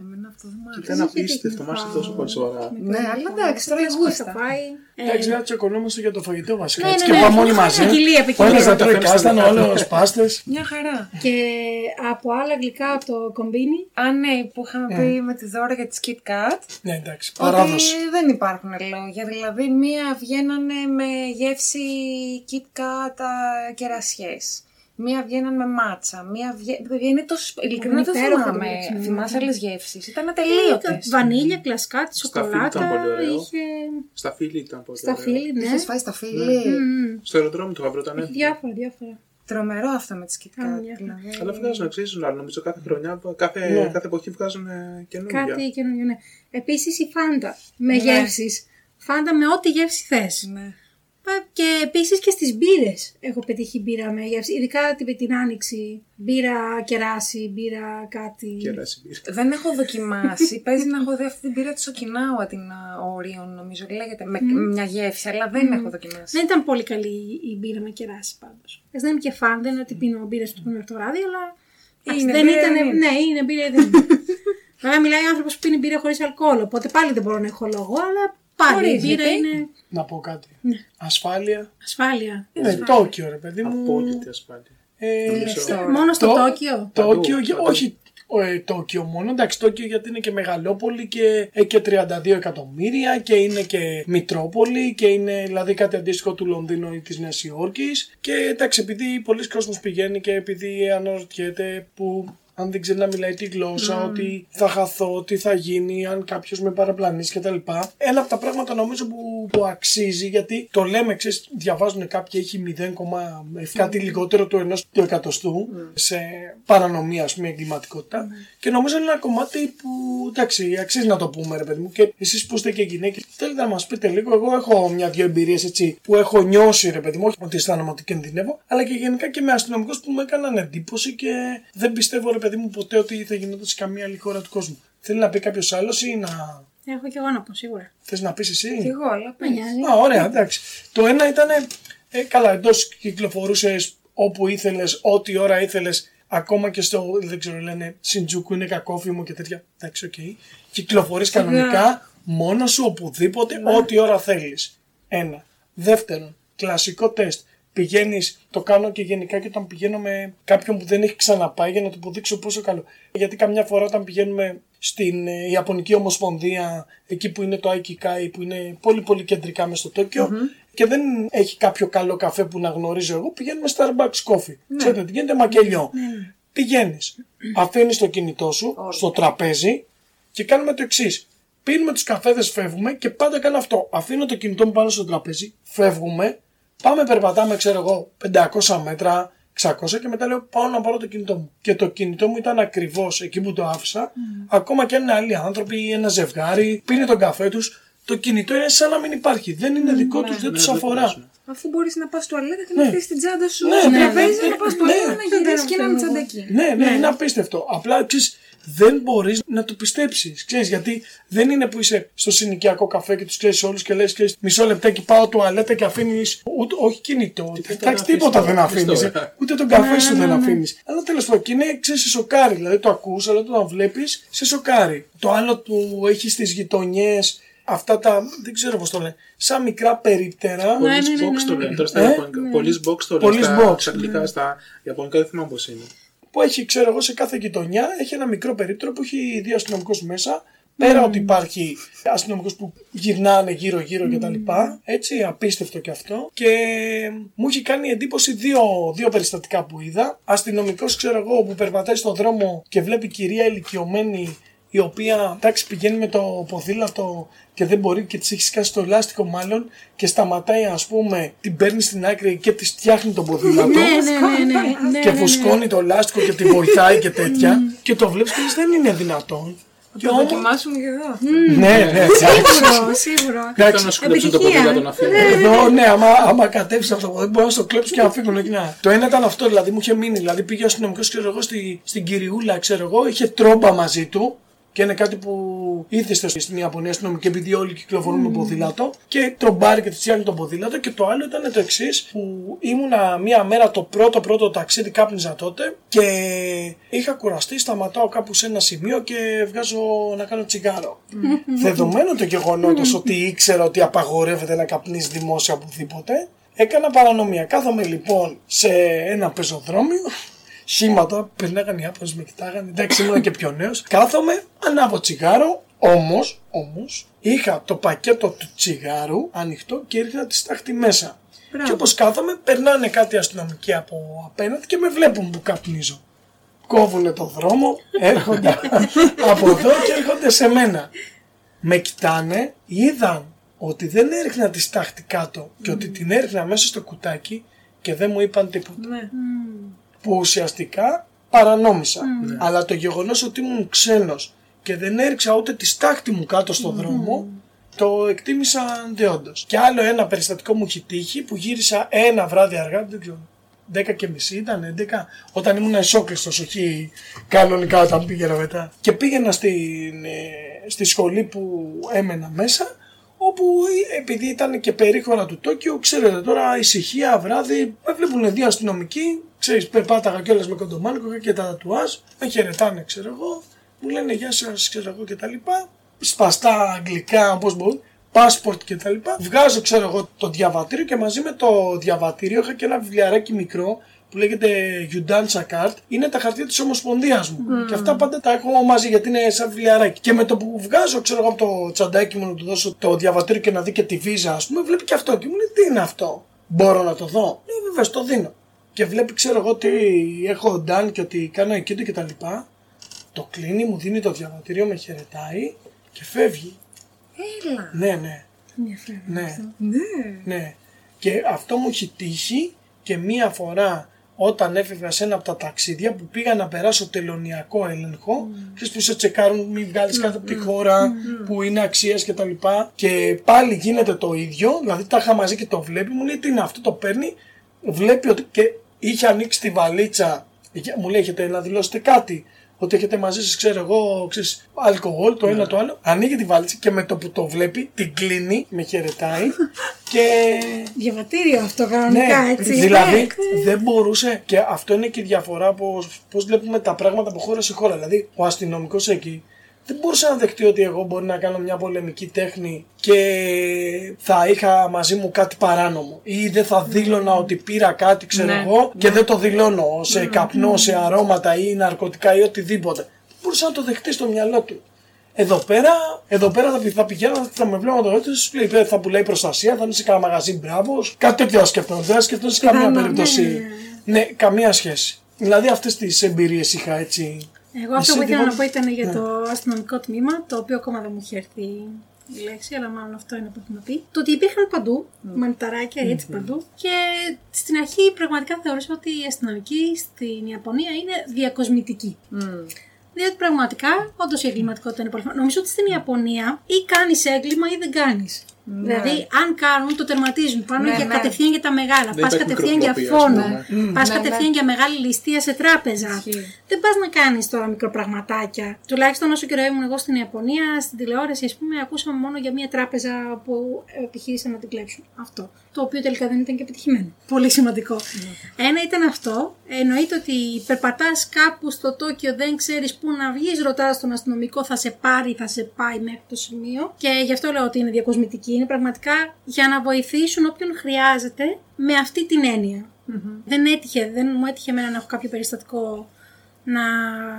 Εμένα αυτό δεν μ' άρεσε. Ήταν είχε απίστευτο, τύχει να μ' άρεσε φάω. τόσο πολύ σοβαρά. Ναι, αλλά εντάξει, τώρα Έχω γούστα. φάει. Ε, Εντάξει, να τσακωνόμαστε για το φαγητό βασικά. Ναι, έτσι, ναι, και ναι, πάμε όλοι ναι, μαζί. ποικιλία, Ο ποικιλία. ένας να τρώει Καθένας κάστανο, τα ο δικά άλλος πάστες. Μια χαρά. Και από άλλα γλυκά από το κομπίνι. Α, ναι, που είχαμε πει με τη δώρα για τις Kit Kat. Ναι, εντάξει, παράδοση. Ότι δεν υπάρχουν λόγια. Δηλαδή, μία βγαίνανε με γεύση Kit Kat α, κερασιές. Μία βγαίναν με μάτσα. Μία βγαίνει. Είναι τόσο. Ειλικρινά Είναι δεν υπέροχο το θυμάμαι. μεταξύ μου. Θυμάσαι άλλες γεύσεις; Ήταν ατελείωτες. Βανίλια, κλασκάτι, Στα φίλια ήταν σοκολάτα. πολύ ωραίο. Είχε. Στα φίλη ήταν πολύ Στα ωραίο. φίλη, ναι. Είχες φάει στα φίλη; Μμμ. Στο αεροδρόμιο του Γαβρό ήταν Έχει εύκολο. διάφορα, διάφορα. Τρομερό αυτό με τις Kit Kat. Καμιά. Δηλαδή. Αλλά βγάζουν αξίζουν άλλο. Νομίζω κάθε χρονιά, κάθε, Ναι. κάθε εποχή βγάζουν ε, καινούργια. Κάτι καινούργιο, ναι. Επίσης η φάντα με Ναι. γεύσεις. Φάντα με ό,τι γεύση θες. Ναι. Και επίσης και στις μπύρες έχω πετύχει μπύρα με γεύση. Ειδικά την, την άνοιξη. Μπύρα κεράσι, μπύρα κάτι. Κεράσι μπύρα. Δεν έχω δοκιμάσει. Παίζει να έχω δει αυτή την πύρα της Οκινάουα, την Ορίων, νομίζω λέγεται. Με μια γεύση, αλλά δεν έχω δοκιμάσει. Δεν ήταν πολύ καλή η μπύρα με κεράσι πάντως. Δεν είμαι και φαν, δεν είναι ότι πίνω μπύρες του μέχρι το βράδυ, αλλά. εντάξει, Είναι δεν μπύρα, ήταν. δεν είναι. Ναι, είναι μπύρα ή δεν είναι. Βέβαια, μιλάει άνθρωπος που πίνει μπύρα χωρίς αλκοόλ, οπότε πάλι δεν μπορώ να έχω λόγο, αλλά πάλι η μπύρα Ορίζεται. είναι Να πω κάτι. Ναι. Ασφάλεια. ασφάλεια. Είναι Τόκιο, ρε παιδί μου. Απόλυτη ασφάλεια. Ε, Μισό. Μόνο στο Το- Τόκιο; Τόκιο, Παντού, για- παντού. όχι ε, Τόκιο μόνο. Εντάξει, Τόκιο γιατί είναι και μεγαλόπολη και έχει και 32 εκατομμύρια και είναι και Μητρόπολη και είναι δηλαδή κάτι αντίστοιχο του Λονδίνου ή της Νέας Υόρκης. Και εντάξει, επειδή πολλοί κόσμος πηγαίνει και επειδή αναρωτιέται που αν δεν ξέρει να μιλάει τη γλώσσα, ότι θα χαθώ, τι θα γίνει, αν κάποιος με παραπλανήσει κτλ. Ένα από τα πράγματα νομίζω που, που αξίζει, γιατί το λέμε, ξέρεις, διαβάζουν κάποιοι, έχει 0, κάτι λιγότερο του ενός του εκατοστού σε παρανομία, ας πούμε, εγκληματικότητα. Και νομίζω είναι ένα κομμάτι που εντάξει, αξίζει να το πούμε, ρε παιδί μου. Και εσείς που είστε και γυναίκες, θέλετε να μας πείτε λίγο. Εγώ έχω μια-δυο εμπειρίες έτσι που έχω νιώσει, ρε παιδί μου, όχι ότι αισθάνομαι ότι κινδυνεύω, αλλά και γενικά και με αστυνομικούς που μου έκαναν εντύπωση και δεν πιστεύω, ρε παιδί μου, ποτέ ότι θα γινόταν σε καμία άλλη χώρα του κόσμου. Θέλει να πει κάποιος άλλος ή να. Έχω και εγώ να πω σίγουρα. Θες να πεις εσύ; Κι εγώ, αλλά Με νοιάζει. Α, ωραία, εντάξει. Το ένα ήταν. Ε, καλά, εντός κυκλοφορούσες όπου ήθελες, ό,τι ώρα ήθελες, ακόμα και στο. Δεν ξέρω, λένε Σιντζούκου είναι κακόφημο και τέτοια. Εντάξει, οκ. Κυκλοφορείς κανονικά μόνος σου οπουδήποτε, ό,τι ώρα θέλεις. Ένα. Δεύτερον, κλασικό τεστ. Πηγαίνεις, το κάνω και γενικά και όταν πηγαίνω με κάποιον που δεν έχει ξαναπάει για να του αποδείξω πόσο καλό. Γιατί καμιά φορά όταν πηγαίνουμε στην ε, Ιαπωνική Ομοσπονδία, εκεί που είναι το Aikikai, που είναι πολύ πολύ κεντρικά μέσα στο τοκιο και δεν έχει κάποιο καλό καφέ που να γνωρίζω εγώ, πηγαίνουμε Starbucks Coffee. Ξέρετε τι γίνεται, μακελιό. Πηγαίνεις, αφήνεις το κινητό σου στο τραπέζι και κάνουμε το εξής. Πίνουμε τους καφέδες, φεύγουμε και πάντα κάνω αυτό. Αφήνω το κινητό μου πάνω στο τραπέζι, φεύγουμε, πάμε, περπατάμε, ξέρω εγώ, 500 μέτρα, 600 και μετά λέω πάω να πάρω το κινητό μου. Και το κινητό μου ήταν ακριβώς εκεί που το άφησα. Ακόμα και αν είναι άλλοι άνθρωποι ή ένα ζευγάρι, πίνει τον καφέ τους, το κινητό είναι σαν να μην υπάρχει. Δεν είναι δικό τους, δεν Ναι, τους δεν αφορά. παίζουν. Αφού μπορείς να πας τουαλέτα και Ναι. να αφήσει την τσάντα σου Ναι, στο ναι, τραπέζι, ναι, να πας ναι, τουαλέτα, ναι. να γυρίσεις και να είναι τσάντα εκεί. Ναι, ναι, είναι απίστευτο. Απλά ξέρεις, δεν μπορείς να το πιστέψεις. γιατί δεν είναι που είσαι στο συνοικιακό καφέ και τους ξέρεις όλους και λες: Μισό λεπτάκι πάω τουαλέτα και αφήνεις. Όχι κινητό. Τίποτα Εντάξει, να τίποτα αφήσεις, δεν αφήσεις αφήνεις. τώρα. Ούτε τον καφέ σου δεν αφήνεις. Αλλά τέλος πάντων και είναι ξέρεις, σε σοκάρει. Δηλαδή το ακούς, αλλά όταν βλέπεις, σε σοκάρει. Το άλλο που έχει στις γειτονιές. Αυτά τα, δεν ξέρω πώς το λένε, σαν μικρά περίπτερα. Ναι, ναι, Police ναι, box ναι, το ναι. λένε τώρα στα Ε; Ιαπωνικά. Police box το λένε Police στα, box, στα αγγλικά, στα Ιαπωνικά δεν θυμάμαι πώς είναι. Που έχει, ξέρω εγώ, σε κάθε γειτονιά έχει ένα μικρό περίπτερο που έχει δύο αστυνομικούς μέσα. Πέρα ότι υπάρχει αστυνομικούς που γυρνάνε γύρω-γύρω κτλ. Έτσι, απίστευτο και αυτό. Και μου έχει κάνει εντύπωση δύο, δύο περιστατικά που είδα. Αστυνομικός, ξέρω εγώ, που περπατάει στον δρόμο και βλέπει κυρία ηλικιωμένη η οποία εντάξει, πηγαίνει με το ποδήλατο και δεν μπορεί και της έχεις σκάσει το λάστιχο μάλλον και σταματάει ας πούμε την παίρνει στην άκρη και της φτιάχνει το ποδήλατο Ναι, ναι, ναι, ναι, ναι, και ναι, φουσκώνει το λάστιχο και τη βοηθάει και τέτοια και το βλέπεις και λες δεν είναι δυνατόν και Το όμως- δοκιμάσουμε και εδώ. ναι, ναι, Σίγουρο, σίγουρο. Εντάξει, Ήταν να σου κλέψουν το Επιτυχία. ποδήλατο να φύγει. Εδώ, ναι, άμα, άμα κατέβει από το ποδήλατο, μπορεί να στο κλέψει και να φύγουν εκεί. να- Το ένα ήταν αυτό, δηλαδή μου είχε μείνει. Δηλαδή πήγε ο αστυνομικός, ξέρω εγώ, στη, στην Κυριούλα, ξέρω εγώ, είχε τρόμπα μαζί του. Και είναι κάτι που ήθεστε στην Ιαπωνία αστυνομική, επειδή όλοι κυκλοφορούν με ποδήλατο. Και τρομπάρει και τη φτιάχνει το ποδήλατο. Και το άλλο ήταν το εξής, που ήμουνα μία μέρα το πρώτο πρώτο ταξίδι, κάπνιζα τότε. Και είχα κουραστεί, σταματάω κάπου σε ένα σημείο και βγάζω να κάνω τσιγάρο. Δεδομένου το γεγονότος ότι ήξερα ότι απαγορεύεται να καπνίζει δημόσια οπουδήποτε, έκανα παρανομία. Κάθομαι λοιπόν σε ένα πεζοδρόμιο, σχήματα, περνάγανε οι Άπωνες, με κοιτάγανε, εντάξει ήμουν και πιο νέος. Κάθομαι, ανάβω τσιγάρο, όμως, όμως, είχα το πακέτο του τσιγάρου ανοιχτό και ήρθα τη στάχτη μέσα. Και όπως κάθομαι, περνάνε κάτι αστυνομικοί από απέναντι και με βλέπουν που καπνίζω. Κόβουνε το δρόμο, έρχονται από εδώ και έρχονται σε μένα. Με κοιτάνε, είδαν ότι δεν έριχνα τη στάχτη κάτω και ότι την έριχνα μέσα στο κουτάκι και δεν μου είπαν τίποτα. Ναι. Που ουσιαστικά παρανόμησα. Αλλά το γεγονός ότι ήμουν ξένος και δεν έριξα ούτε τη στάχτη μου κάτω στο δρόμο, το εκτίμησα δεόντως. Και άλλο ένα περιστατικό μου έχει τύχει που γύρισα ένα βράδυ αργά, δεν ξέρω, 10 και μισή ήταν, 11, όταν ήμουν εσόκλειστος, όχι κανονικά όταν πήγαινα μετά. Και πήγαινα στην, ε, στη σχολή που έμενα μέσα, όπου ε, επειδή ήταν και περίχωρα του Τόκιο, ξέρετε τώρα ησυχία, βράδυ, με βλέπουν δύο αστυνομικοί, ξέρεις, περπάταγα κιόλας με κοντομάνικο είχα και τα τατουάζ, με χαιρετάνε, ξέρω εγώ, μου λένε γεια σας, ξέρω εγώ και τα λοιπά, σπαστά αγγλικά, όπως μπορούν, passport και τα λοιπά. Βγάζω, ξέρω εγώ, το διαβατήριο και μαζί με το διαβατήριο είχα και ένα βιβλιαράκι μικρό που λέγεται You Dance a Card είναι τα χαρτιά της Ομοσπονδίας μου. Και αυτά πάντα τα έχω μαζί γιατί είναι σαν φιλιαράκι. Και με το που βγάζω, ξέρω εγώ από το τσαντάκι μου να του δώσω το διαβατήριο και να δει και τη βίζα, ας πούμε, βλέπει και αυτό. Και μου λέει τι είναι αυτό; Μπορώ να το δω; Ναι, βέβαια, το δίνω. Και βλέπει, ξέρω εγώ, ότι έχω done και ότι κάνω εκείνο και τα λοιπά. Το κλείνει, μου δίνει το διαβατήριο, με χαιρετάει και φεύγει. Έλα. Ναι, ναι. Ενδιαφέρον. Ναι. Ναι. Ναι. Και αυτό μου έχει τύχει και μία φορά όταν έφευγα σε ένα από τα ταξίδια που πήγα να περάσω τελωνιακό έλεγχο, mm. που σε τσεκάρουν, μην βγάλεις Ναι, κάτι από τη χώρα που είναι αξίας και τα λοιπά. Και πάλι γίνεται το ίδιο, δηλαδή τα είχα μαζί και το βλέπει, μου λέει τι είναι αυτό, το παίρνει, βλέπει ότι και είχε ανοίξει τη βαλίτσα, είχε- μου λέει έχετε να δηλώσετε κάτι; Ότι έχετε μαζί σας, ξέρω εγώ, ξέρεις, αλκοόλ, το ένα το άλλο. Ανοίγει τη βαλίτσα και με το που το βλέπει, την κλείνει, με χαιρετάει και Διαβατήριο αυτό κανονικά, ναι, έτσι. δηλαδή Ναι. δεν μπορούσε και αυτό είναι και η διαφορά πώς, πώς βλέπουμε τα πράγματα από χώρα σε χώρα. Δηλαδή ο αστυνομικός εκεί δεν μπορούσε να δεχτεί ότι εγώ μπορεί να κάνω μια πολεμική τέχνη και θα είχα μαζί μου κάτι παράνομο ή δεν θα δήλωνα ότι πήρα κάτι ξέρω Ναι, εγώ και δεν το δηλώνω σε καπνό, σε αρώματα ή ναρκωτικά ή οτιδήποτε. Δεν μπορούσε να το δεχτεί στο μυαλό του. Εδώ πέρα, εδώ πέρα θα, πη- θα πηγαίνω, θα με βλέπω το έτσι, σου λέει, θα πουλάει προστασία, θα είναι σε κανένα μαγαζί μπράβος. Κάτι τέτοιο θα σκεφτόμουν. Δεν θα σκεφτόμουν σε καμία Πιθανό, περίπτωση. ναι, Ναι, ναι, καμία σχέση. Δηλαδή αυτές τις εμπειρίες είχα έτσι. Εγώ αυτό Εσύ που ήθελα να τίποτα; πω ήταν για Ναι. το αστυνομικό τμήμα, το οποίο ακόμα δεν μου είχε έρθει η λέξη, αλλά μάλλον αυτό είναι που έχουμε πει. Το ότι υπήρχαν παντού, μανιταράκια έτσι παντού. Και στην αρχή πραγματικά θεώρησα ότι η αστυνομική στην Ιαπωνία είναι διακοσμητική. Διότι πραγματικά, όντως η εγκληματικότητα είναι πολύ φανή. Νομίζω ότι στην Ιαπωνία ή κάνεις έγκλημα ή δεν κάνεις. Δηλαδή, αν κάνουν, το τερματίζουν. Πάνε Ναι, για ναι. κατευθείαν για τα μεγάλα. Δεν Πας υπάρχει κατευθείαν για μικροτροπία, ας φόνο. πούμε. Πας Ναι, κατευθείαν ναι. για μεγάλη ληστεία σε τράπεζα. Ισχύει. Δεν πας να κάνεις τώρα μικροπραγματάκια. Τουλάχιστον όσο καιρό ήμουν εγώ στην Ιαπωνία, στην τηλεόραση, ας πούμε, ακούσαμε μόνο για μια τράπεζα που επιχείρησαν να την κλέψουν. Αυτό. Το οποίο τελικά δεν ήταν και επιτυχημένο. Πολύ σημαντικό. Ένα ήταν αυτό. Εννοείται ότι περπατάς κάπου στο Τόκιο, δεν ξέρεις πού να βγεις, ρωτάς τον αστυνομικό, θα σε πάρει, θα σε πάει μέχρι το σημείο. Και γι' αυτό λέω ότι είναι διακοσμητική. Είναι πραγματικά για να βοηθήσουν όποιον χρειάζεται με αυτή την εννοια Δεν έτυχε, δεν μου έτυχε εμένα να έχω κάποιο περιστατικό να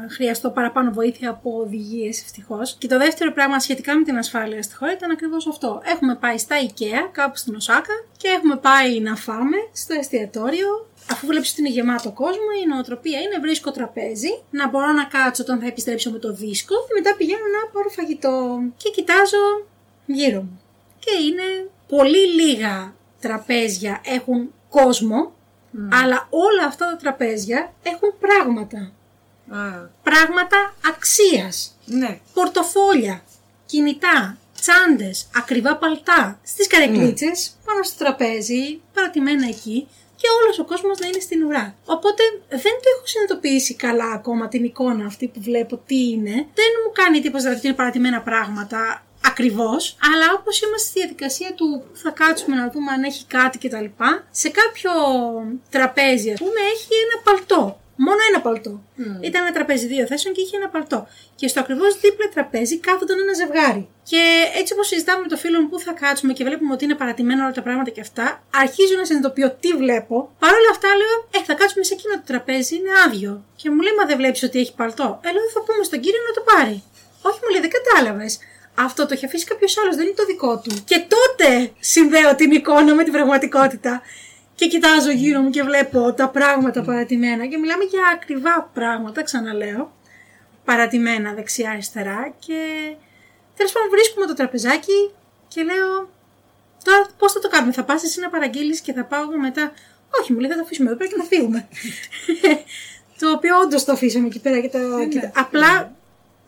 χρειαστώ παραπάνω βοήθεια από οδηγίες, ευτυχώς. Και το δεύτερο πράγμα σχετικά με την ασφάλεια στη χώρα ήταν ακριβώς αυτό. Έχουμε πάει στα IKEA, κάπου στην Οσάκα, και έχουμε πάει να φάμε στο εστιατόριο. Αφού βλέπεις ότι είναι γεμάτο κόσμο, η νοοτροπία είναι βρίσκω τραπέζι, να μπορώ να κάτσω όταν θα επιστρέψω με το δίσκο και μετά πηγαίνω να πάρω φαγητό. Και κοιτάζω γύρω μου. Και είναι πολύ λίγα τραπέζια έχουν κόσμο, αλλά όλα αυτά τα τραπέζια έχουν πράγματα. Α, Πράγματα αξίας. ναι. Πορτοφόλια, κινητά, τσάντες, ακριβά παλτά, στις καρεκλίτσες, πάνω στο τραπέζι, παρατημένα εκεί και όλος ο κόσμος να είναι στην ουρά. Οπότε δεν το έχω συνειδητοποιήσει καλά ακόμα την εικόνα αυτή που βλέπω τι είναι. Δεν μου κάνει τίποτα δηλαδή ότι είναι παρατημένα πράγματα ακριβώς, αλλά όπως είμαστε στη διαδικασία του που θα κάτσουμε να δούμε αν έχει κάτι κτλ. Σε κάποιο τραπέζι, ας πούμε, έχει ένα παλτό. Μόνο ένα παλτό. Ήταν ένα τραπέζι δύο θέσεων και είχε ένα παλτό. Και στο ακριβώς δίπλα τραπέζι κάθονταν ένα ζευγάρι. Και έτσι όπως συζητάμε με το φίλο μου που θα κάτσουμε και βλέπουμε ότι είναι παρατημένα όλα τα πράγματα και αυτά, αρχίζω να συνειδητοποιώ τι βλέπω. Παρ' όλα αυτά λέω, Ε, θα κάτσουμε σε εκείνο το τραπέζι, είναι άδειο. Και μου λέει, Μα δεν βλέπεις ότι έχει παλτό. Ε, λέω, θα πούμε στον κύριο να το πάρει. Όχι, μου λέει, δεν κατάλαβες. Αυτό το έχει αφήσει κάποιος άλλος, δεν είναι το δικό του. Και τότε συνδέω την εικόνα με την πραγματικότητα. Και κοιτάζω γύρω μου και βλέπω τα πράγματα παρατημένα και μιλάμε για ακριβά πράγματα, ξαναλέω. Παρατημένα δεξιά-αριστερά και τέλος πάντων βρίσκουμε το τραπεζάκι και λέω τώρα πώς θα το κάνουμε, θα πας εσύ να παραγγείλεις και θα πάω εγώ μετά. Όχι, μου λέει θα το αφήσουμε εδώ πέρα και να φύγουμε. το οποίο όντως το αφήσαμε εκεί πέρα και το. και το- Απλά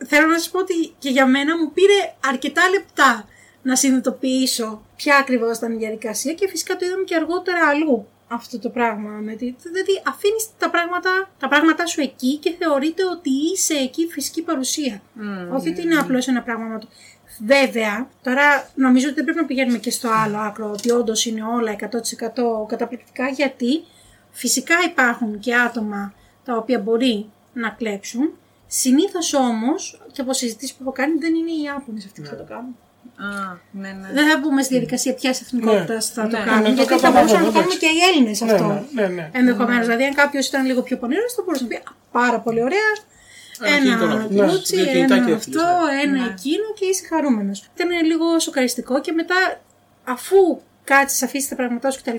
θέλω να σας πω ότι και για μένα μου πήρε αρκετά λεπτά να συνειδητοποιήσω ποια ακριβώς ήταν η διαδικασία και φυσικά το είδαμε και αργότερα αλλού αυτό το πράγμα. Με τη, δηλαδή αφήνεις τα πράγματα, τα πράγματά σου εκεί και θεωρείται ότι είσαι εκεί φυσική παρουσία. Όχι ότι είναι απλώς ένα πράγμα. με το- Βέβαια, τώρα νομίζω ότι δεν πρέπει να πηγαίνουμε και στο άλλο άκρο ότι όντως είναι όλα 100% καταπληκτικά γιατί φυσικά υπάρχουν και άτομα τα οποία μπορεί να κλέψουν. Συνήθως όμως, και από συζητήσεις που έχω κάνει, δεν είναι οι Ιάπωνες αυτοί που θα το κάνουν. Α, ναι, ναι. Δεν θα μπούμε στη διαδικασία ποια εθνικότητας θα το Ναι. κάνουμε. Ναι, το γιατί θα καταλαβαίνω, μπορούσαμε να το κάνουμε εντάξει. και οι Έλληνες Ναι, αυτό. ναι, ναι, ναι. Ενδεχομένως. Δηλαδή, αν κάποιος ήταν λίγο πιο πονηρός, θα μπορούσε να πει «Α, Πάρα πολύ ωραία. Ένα κινητό να Ένα βγάλεις. κούτσι, Δύο κινητά ένα και αυτό, έφυγες, ένα Ναι. εκείνο και είσαι χαρούμενος. Ήταν λίγο σοκαριστικό και μετά, αφού κάτσεις, αφήσεις τα πράγματά σου κτλ.,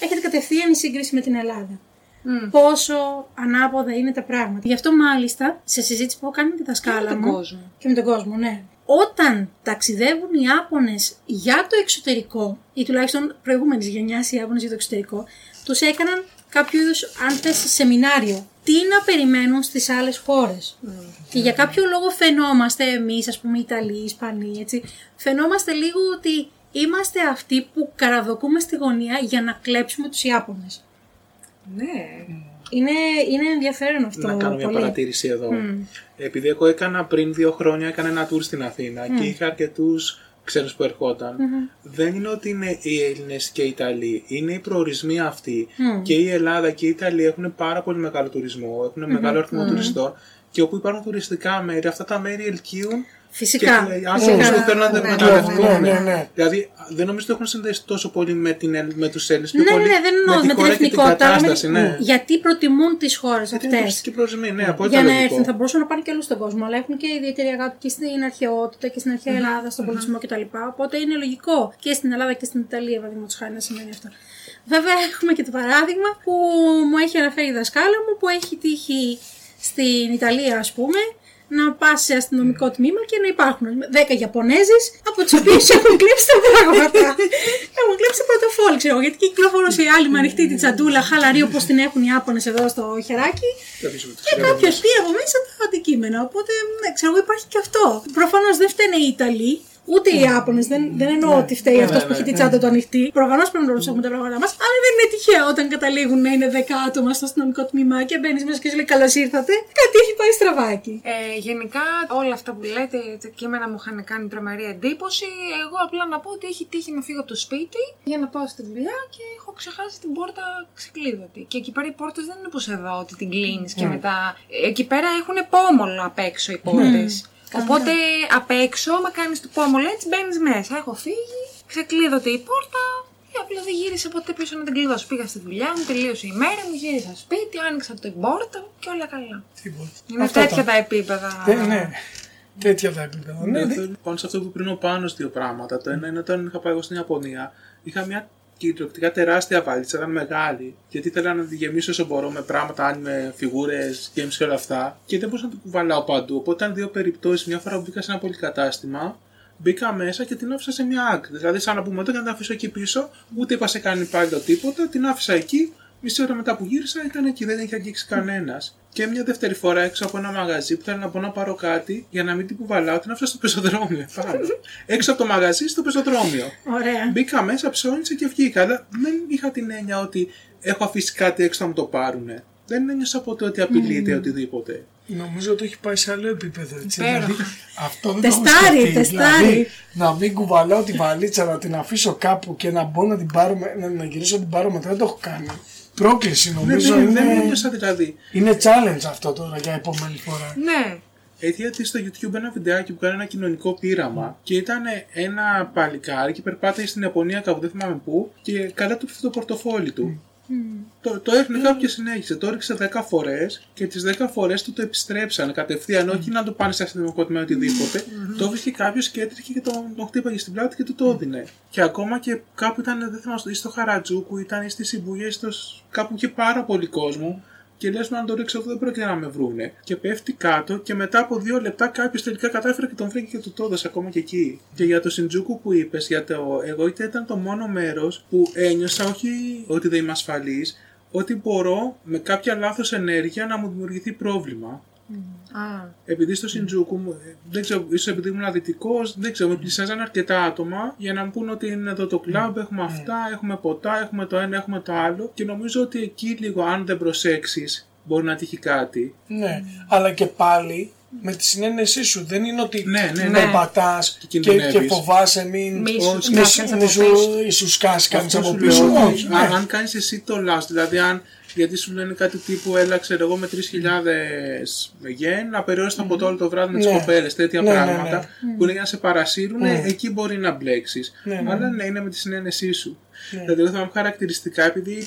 έχετε κατευθείαν η σύγκριση με την Ελλάδα. Μμ. Πόσο ανάποδα είναι τα πράγματα. Γι' αυτό μάλιστα, σε συζήτηση που έχω κάνει με τη δασκάλα με τον μου. κόσμο. Και με τον κόσμο, ναι. Όταν ταξιδεύουν οι Άπωνες για το εξωτερικό, ή τουλάχιστον προηγούμενης γενιάς οι Άπωνες για το εξωτερικό, τους έκαναν κάποιο είδους, αν θες, σεμινάριο. Τι να περιμένουν στις άλλες χώρες. Και για κάποιο λόγο φαινόμαστε εμείς, ας πούμε, Ιταλοί, Ισπανοί, έτσι. Φαινόμαστε λίγο ότι είμαστε αυτοί που καραδοκούμε στη γωνία για να κλέψουμε τους Ιάπωνες. Ναι. Είναι, είναι ενδιαφέρον αυτό. Να κάνω μια πολύ. παρατήρηση εδώ. Μμ. Επειδή εγώ έκανα πριν δύο χρόνια έκανα ένα tour στην Αθήνα και είχα αρκετούς ξένους που ερχονταν Δεν είναι ότι είναι οι Έλληνες και οι Ιταλοί. Είναι οι προορισμοί αυτοί. Μμ. Και η Ελλάδα και η Ιταλία έχουν πάρα πολύ μεγάλο τουρισμό, έχουν μεγάλο αριθμό τουριστών. Και όπου υπάρχουν τουριστικά μέρη, αυτά τα μέρη ελκύουν Φυσικά. και οι Φυσικά. άνθρωποι που θέλουν να τα Ναι, εκμεταλλευτούν. ναι, ναι, ναι. Δηλαδή δεν νομίζω ότι έχουν συνδέσει τόσο πολύ με, την, Ελλ- με τους Έλληνες. Ναι, ναι, ναι, δεν εννοώ με, τη την χώρα και την εθνικότητα, αλλά με κατάσταση. την- Ναι. γιατί προτιμούν τις χώρες Γιατί είναι αυτές. τουριστική προορισμοί, ναι, απόλυτα Για να λογικό. έρθουν, θα μπορούσαν να πάνε και αλλού στον κόσμο, αλλά έχουν και ιδιαίτερη αγάπη και στην αρχαιότητα και στην αρχαία Ελλάδα, στον πολιτισμό κτλ. Οπότε είναι λογικό και στην Ελλάδα και στην Ιταλία, παραδείγματος χάρη, να σημαίνει αυτό. Βέβαια, έχουμε και το παράδειγμα που μου έχει αναφέρει η δασκάλα μου που έχει τύχει στην Ιταλία, ας πούμε, να πας σε αστυνομικό τμήμα και να υπάρχουν 10 Ιαπωνέζε από τους οποίους έχουν κλέψει τα πράγματα. έχουν κλέψει πορτοφόλι, ξέρω εγώ, γιατί κυκλοφορούσε η άλλη με ανοιχτή τη τσαντούλα, χαλαρή όπως την έχουν οι Ιάπωνες εδώ στο χεράκι. Θα αφήσουμε το Και ξέρω. κάποιο πει από μέσα τα αντικείμενα. Οπότε, ναι, ξέρω εγώ, υπάρχει και αυτό. Προφανώς δεν φταίνε οι Ιταλοί, ούτε οι Ιάπωνες. Δεν, δεν εννοώ ότι φταίει αυτός που έχει τη τσάντα του ανοιχτή. Προφανώς πρέπει να ρωτήσουμε τα πράγματα μα. Αλλά δεν είναι τυχαίο όταν καταλήγουν να είναι 10 άτομα στο αστυνομικό τμήμα και μπαίνεις μέσα και σου λέει Καλώς ήρθατε. Κάτι έχει πάει στραβάκι. Ε, γενικά όλα αυτά που λέτε, τα κείμενα μου είχαν κάνει τρομερή εντύπωση. Εγώ απλά να πω ότι έχει τύχει να φύγω από το σπίτι για να πάω στη δουλειά και έχω ξεχάσει την πόρτα ξεκλείδωτη. Και εκεί πέρα οι πόρτες δεν είναι όπως εδώ, ότι την κλείνεις και μετά. Εκεί πέρα έχουν πόμολο απ' έξω οι πόρτες. Οπότε απ' έξω, άμα κάνεις το πόμολο έτσι, μπαίνεις μέσα. Έχω φύγει, ξεκλείδωτη η πόρτα. Και απλά δεν γύρισε ποτέ πίσω να την κλειδώσω. Πήγα στη δουλειά μου, τελείωσε η μέρα μου, γύρισα σπίτι, άνοιξα την πόρτα και όλα καλά. Τίποτα. Είναι Αυτά τέτοια τα- τα επίπεδα. Ναι, ναι. Τέτοια τα επίπεδα. Ναι, Ναι, ναι. θέλω πάνω σε αυτό που πριν ο Πάνος δύο πράγματα. Το ένα είναι όταν είχα πάει εγώ στην Ιαπωνία, είχα μια κυριολεκτικά τεράστια βαλίτσα, ήταν μεγάλη. Γιατί ήθελα να τη γεμίσω όσο μπορώ με πράγματα, αν με φιγούρες, games και όλα αυτά. Και δεν μπορούσα να την κουβαλάω παντού. Οπότε ήταν δύο περιπτώσεις. Μια φορά που μπήκα σε ένα πολυκατάστημα, μπήκα μέσα και την άφησα σε μια άκρη. Δηλαδή, σαν να πούμε, όταν την αφήσω εκεί πίσω, ούτε είπα σε κανένα υπάλληλο τίποτα, την άφησα εκεί. Μισή ώρα μετά που γύρισα ήταν εκεί, δεν είχε αγγίξει κανένας. Και μια δεύτερη φορά έξω από ένα μαγαζί που ήθελα να πω να πάρω κάτι για να μην την κουβαλάω, την άφησα στο πεζοδρόμιο. επάνω. έξω από το μαγαζί στο πεζοδρόμιο. Ωραία. Μπήκα μέσα, ψώνισα και βγήκα. Αλλά δεν είχα την έννοια ότι έχω αφήσει κάτι έξω να μου το πάρουνε. Δεν ένιωσα ποτέ ότι απειλείται οτιδήποτε. Νομίζω ότι έχει πάει σε άλλο επίπεδο. Έτσι. Υπέροχα. Δηλαδή, αυτό δεν το έχω Τεστάρι, σκεφτεί. τεστάρι. Δηλαδή, να μην κουβαλάω τη βαλίτσα, να την αφήσω κάπου και να μπορώ να την πάρω, με- να, να γυρίσω να την πάρω μετά, δεν το έχω κάνει. Πρόκληση Δεν, νομίζω δεν, δεν είναι, ένιωσα δηλαδή. είναι challenge αυτό τώρα για επόμενη φορά. Ναι. Έτσι γιατί στο YouTube ένα βιντεάκι που κάνει ένα κοινωνικό πείραμα και ήταν ένα παλικάρι και περπάταγε στην Ιαπωνία κάπου, δεν θυμάμαι πού, και καλά του πέφτει το πορτοφόλι του. Το, το έχνε κάπου και συνέχισε. Το έριξε 10 φορές και τις 10 φορές του το επιστρέψαν κατευθείαν. Όχι να το πάνε σε αστυνομικό τμήμα οτιδήποτε. Το βρίσκε κάποιος και έτρεχε και τον, τον χτύπαγε στην πλάτη και του το έδινε. Και ακόμα και κάπου ήταν, δεν θυμάμαι, ή στο Χαρατζούκου, ήταν ή στη Σιμπούγια, ή στο, κάπου είχε πάρα πολύ κόσμο. Και λες, αν το ρίξω εδώ δεν πρόκειται να με βρούνε. Και πέφτει κάτω και μετά από δύο λεπτά κάποιος τελικά κατάφερε και τον βρήκε και του το έδωσε ακόμα και εκεί. Και για το Σιντζούκου που είπες, για το εγώ ήταν το μόνο μέρος που ένιωσα όχι ότι δεν είμαι ασφαλής, ότι μπορώ με κάποια λάθος ενέργεια να μου δημιουργηθεί πρόβλημα. Α, Επειδή στο Σιντζούκου, μου- ε, δεν ξέρω, ίσως επειδή ήμουν δυτικό, δεν ξέρω, με πλησιάζαν αρκετά άτομα για να μου πούν ότι είναι εδώ το κλαμπ, έχουμε αυτά, έχουμε ποτά, έχουμε το ένα, έχουμε το άλλο. Και νομίζω ότι εκεί λίγο, αν δεν προσέξεις, μπορεί να τύχει κάτι. Ναι, αλλά και πάλι με τη συνένεσή σου. Δεν είναι ότι Ναι, ναι, με ναι. πατάς Και και, κινδυνεύεις. και φοβάσαι μην, Μη σου μη σκάσει σου- από μη σου- πίσω. ή σου σκάσει κανείς Αυτό από σου πίσω. λέω, Όχι, αν, ναι. αν κάνεις εσύ το last, δηλαδή αν Γιατί σου λένε κάτι τύπου έλα, ξέρω εγώ, με 3.000 γεν να περιορίσει το ποτό όλο το βράδυ με τις Ναι. κοπέλες. Τέτοια Ναι, ναι, πράγματα ναι. που είναι για να σε παρασύρουν, Ναι. εκεί μπορεί να μπλέξεις. Ναι, ναι. Αλλά ναι, είναι με τη συνένεσή σου. Ναι. Δηλαδή, εγώ θυμάμαι χαρακτηριστικά επειδή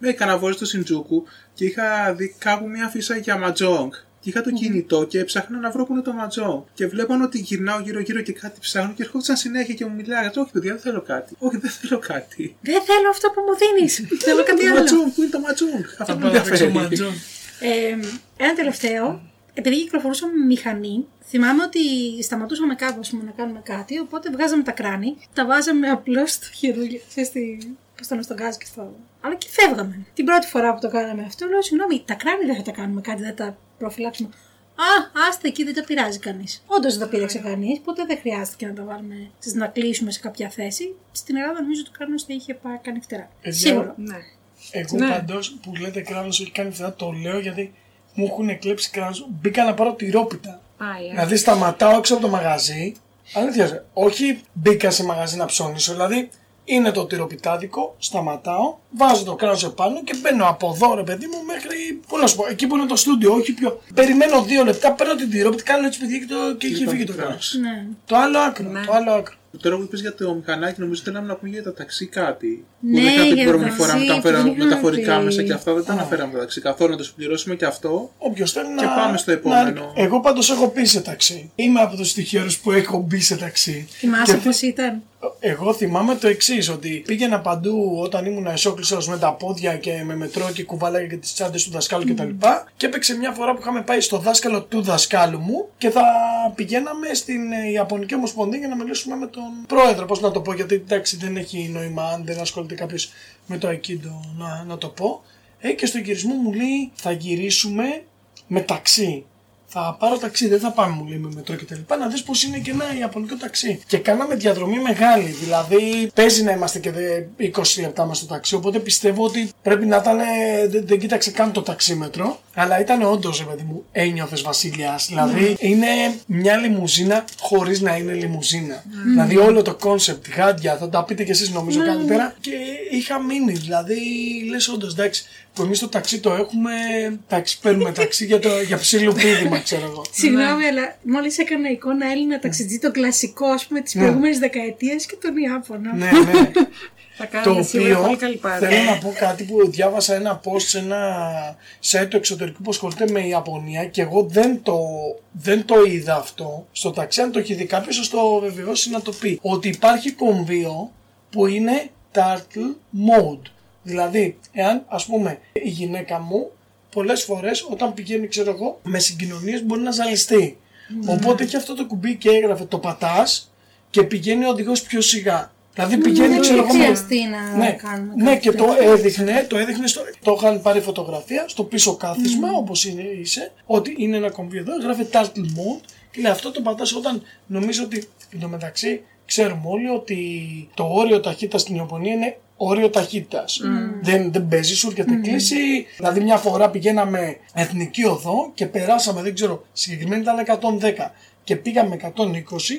έκανα βόλτα στο Σιντζούκου και είχα δει κάπου μια φύσα για ματζόγκ. Και είχα το κινητό και έψαχνα να βρω που είναι το ματζόγκ. Και βλέπαν ότι γυρνάω γύρω-γύρω και κάτι ψάχνω και ερχόντουσαν συνέχεια και μου μιλάγανε. Όχι, παιδιά, δεν θέλω κάτι. Όχι, δεν θέλω κάτι. Δεν θέλω αυτό που μου δίνεις. θέλω κάτι Το άλλο. ματζόγκ, πού είναι το ματζόγκ. Αυτό Θα που πάω με να παίξω ενδιαφέρει. ματζόν. Ε, ένα τελευταίο. Επειδή κυκλοφορούσαμε με μηχανή, θυμάμαι ότι σταματούσαμε κάπου ας πούμε, να κάνουμε κάτι, οπότε βγάζαμε τα κράνη, τα βάζαμε απλώς στο χερούλι, ξέρεις τι, πώς το λένε, στον γκάζ και στο... Αλλά και φεύγαμε. Την πρώτη φορά που το κάναμε αυτό, λέω συγγνώμη, τα κράνη δεν θα τα κάνουμε κάτι, δεν τα προφυλάξουμε. Α, άστε εκεί, δεν τα πειράζει κανείς. Όντως δεν τα πήραξε κανείς, ποτέ δεν χρειάστηκε να τα βάλουμε, ξέρεις, να κλείσουμε σε κάποια θέση. Στην Ελλάδα νομίζω ότι το κράνος θα είχε πάει κάνει φτερά. Παιδιά, Σίγουρο. Ναι. Εγώ Ναι. παντό που λέτε κράνος έχει κάνει φτερά, το λέω γιατί μου έχουν κλέψει κράνος. Μπήκα να πάρω τυρόπιτα. Πάει, ε. Δηλαδή σταματάω έξω από το μαγαζί. Αλήθεια, όχι μπήκα σε μαγαζί να ψώνισω. Δηλαδή είναι το τυροπιτάδικο, σταματάω, βάζω το κράνο επάνω και μπαίνω από εδώ ρε παιδί μου μέχρι. Πού να σου πω, εκεί που είναι το στούντιο, όχι πιο. Περιμένω δύο λεπτά, παίρνω την τυρόπιτα, κάνω έτσι παιδιά και, το... και έχει το φύγει το κράνο. κράνο. Ναι. Το άλλο άκρο, Ναι. το άλλο άκρο. Τώρα που είπες για το μηχανάκι, νομίζω θέλαμε να πούμε για τα ταξί κάτι. Ναι, που δεν είχατε για την τα προηγούμενη φορά ταξί, που τα φέραμε που δεν μεταφορικά είχατε. μέσα και αυτά δεν τα Α. αναφέραμε τα ταξί καθόλου. Να το συμπληρώσουμε και αυτό. Όποιος θέλει Και να. πάμε στο να- επόμενο. Εγώ πάντως έχω μπει σε ταξί. Είμαι από τους τυχερού που έχω μπει σε ταξί. Θυμάσαι Και πώς ήταν; Εγώ θυμάμαι το εξής, ότι πήγαινα παντού όταν ήμουν εσόκλειστος με τα πόδια και με μετρό και κουβάλαγα και τις τσάντες του δασκάλου κτλ. Και, και έπαιξε μια φορά που είχαμε πάει στο δάσκαλο του δασκάλου μου και θα πηγαίναμε στην ε, Ιαπωνική Ομοσπονδία για να μιλήσουμε με τον πρόεδρο. Πώς να το πω, γιατί εντάξει δεν έχει νόημα αν δεν ασχολείται κάποιος με το Aikido να, να το πω. Ε, και στο γυρισμό μου λέει θα γυρίσουμε με ταξί. Θα πάρω ταξί, δεν θα πάμε μου λέει με μετρό και τα λοιπά, να δεις πως είναι και ένα ιαπωνικό ταξί. Και κάναμε διαδρομή μεγάλη, δηλαδή παίζει να είμαστε και δε- 20 λεπτά μέσα στο ταξί, οπότε πιστεύω ότι πρέπει να ήταν, ε, δεν, δεν κοίταξε καν το ταξίμετρο, αλλά ήταν όντως, ρε παιδί μου, ένιωθες βασιλιάς. Δηλαδή είναι μια λιμουζίνα χωρίς να είναι λιμουζίνα. Δηλαδή όλο το concept, γάντια, θα τα πείτε κι εσείς νομίζω κάτι πέρα. Και είχα μείνει, δηλαδή λες όντως, εντάξει, που εμείς το ταξί το έχουμε, εντάξει, παίρνουμε ταξί για, το, για ψήλου πίδημα, ξέρω εγώ. Συγγνώμη, αλλά μόλις έκανα εικόνα Έλληνα ταξιτζή, το κλασικό ας πούμε της Ναι. προηγούμενης δεκαετίας και τον Ιάπωνα. ναι, ναι. Θα το κάνουμε σίγουρα οποίο πολύ καλή πάρτι. θέλω να πω κάτι που διάβασα ένα post σε ένα site του εξωτερικού που ασχολείται με Ιαπωνία και εγώ δεν το, δεν το είδα αυτό στο ταξί. Αν το έχει δει κάποιος, θα το βεβαιώσει να το πει. Ότι υπάρχει κομβίο που είναι turtle mode. Δηλαδή, εάν ας πούμε η γυναίκα μου πολλές φορές όταν πηγαίνει ξέρω εγώ με συγκοινωνίες μπορεί να ζαλιστεί. Οπότε έχει αυτό το κουμπί και έγραφε το πατάς και πηγαίνει ο οδηγός πιο σιγά. Δηλαδή πηγαίνει δεν ξέρω εγώ με- χρειαστεί να ναι, κάνουμε ναι κάτι και το τέτοιο. έδειχνε, το έδειχνε στο, το είχαν πάρει φωτογραφία στο πίσω κάθισμα Mm. όπως είναι, είσαι, ότι είναι ένα κομβί εδώ, γράφει Turtle Mode και λέει αυτό το πατάς όταν νομίζω ότι εν τω μεταξύ ξέρουμε όλοι ότι το όριο ταχύτητας στην Ιαπωνία είναι όριο ταχύτητας. Δεν, δεν παίζει, σου έρχεται κλίση. Δηλαδή, μια φορά πηγαίναμε εθνική οδό και περάσαμε, δεν ξέρω, συγκεκριμένα ήταν 110 και πήγαμε 120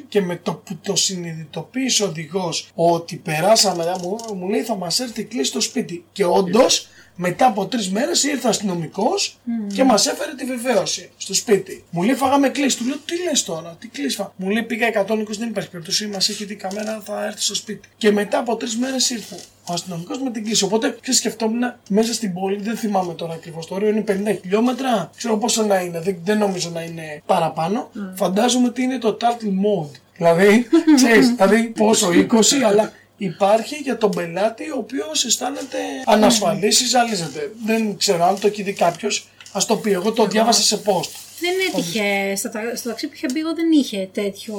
και με το που το συνειδητοποίησε ο οδηγός ότι περάσαμε, μου, μου λέει θα μας έρθει η κλίση στο σπίτι. Και όντως μετά από τρεις μέρες ήρθε αστυνομικός και μας έφερε τη βεβαίωση στο σπίτι. Μου λέει φάγαμε κλίση. Του λέω τι λες τώρα, τι κλίση φά. Μου λέει πήγα 120, δεν υπάρχει περίπτωση, μας έχει δει η καμέρα, θα έρθει στο σπίτι. Και μετά από τρεις μέρες ήρθε ο αστυνομικός με την κλίση. Οπότε και σκεφτόμουν μέσα στην πόλη, δεν θυμάμαι τώρα ακριβώς το όριο, είναι 50 χιλιόμετρα. Ξέρω πόσο να είναι, δεν, δεν νομίζω να είναι παραπάνω. Φαντάζομαι ότι είναι το turtle mode. Δηλαδή, ξέρεις, δηλαδή πόσο 20, αλλά υπάρχει για τον πελάτη ο οποίος αισθάνεται ανασφαλής ή ζαλίζεται. Δεν ξέρω αν το έχει δει κάποιος. Α το πει, εγώ το διάβασα σε post. Δεν έτυχε. Στο, τα- στο ταξί που είχε μπει, εγώ δεν είχε τέτοιο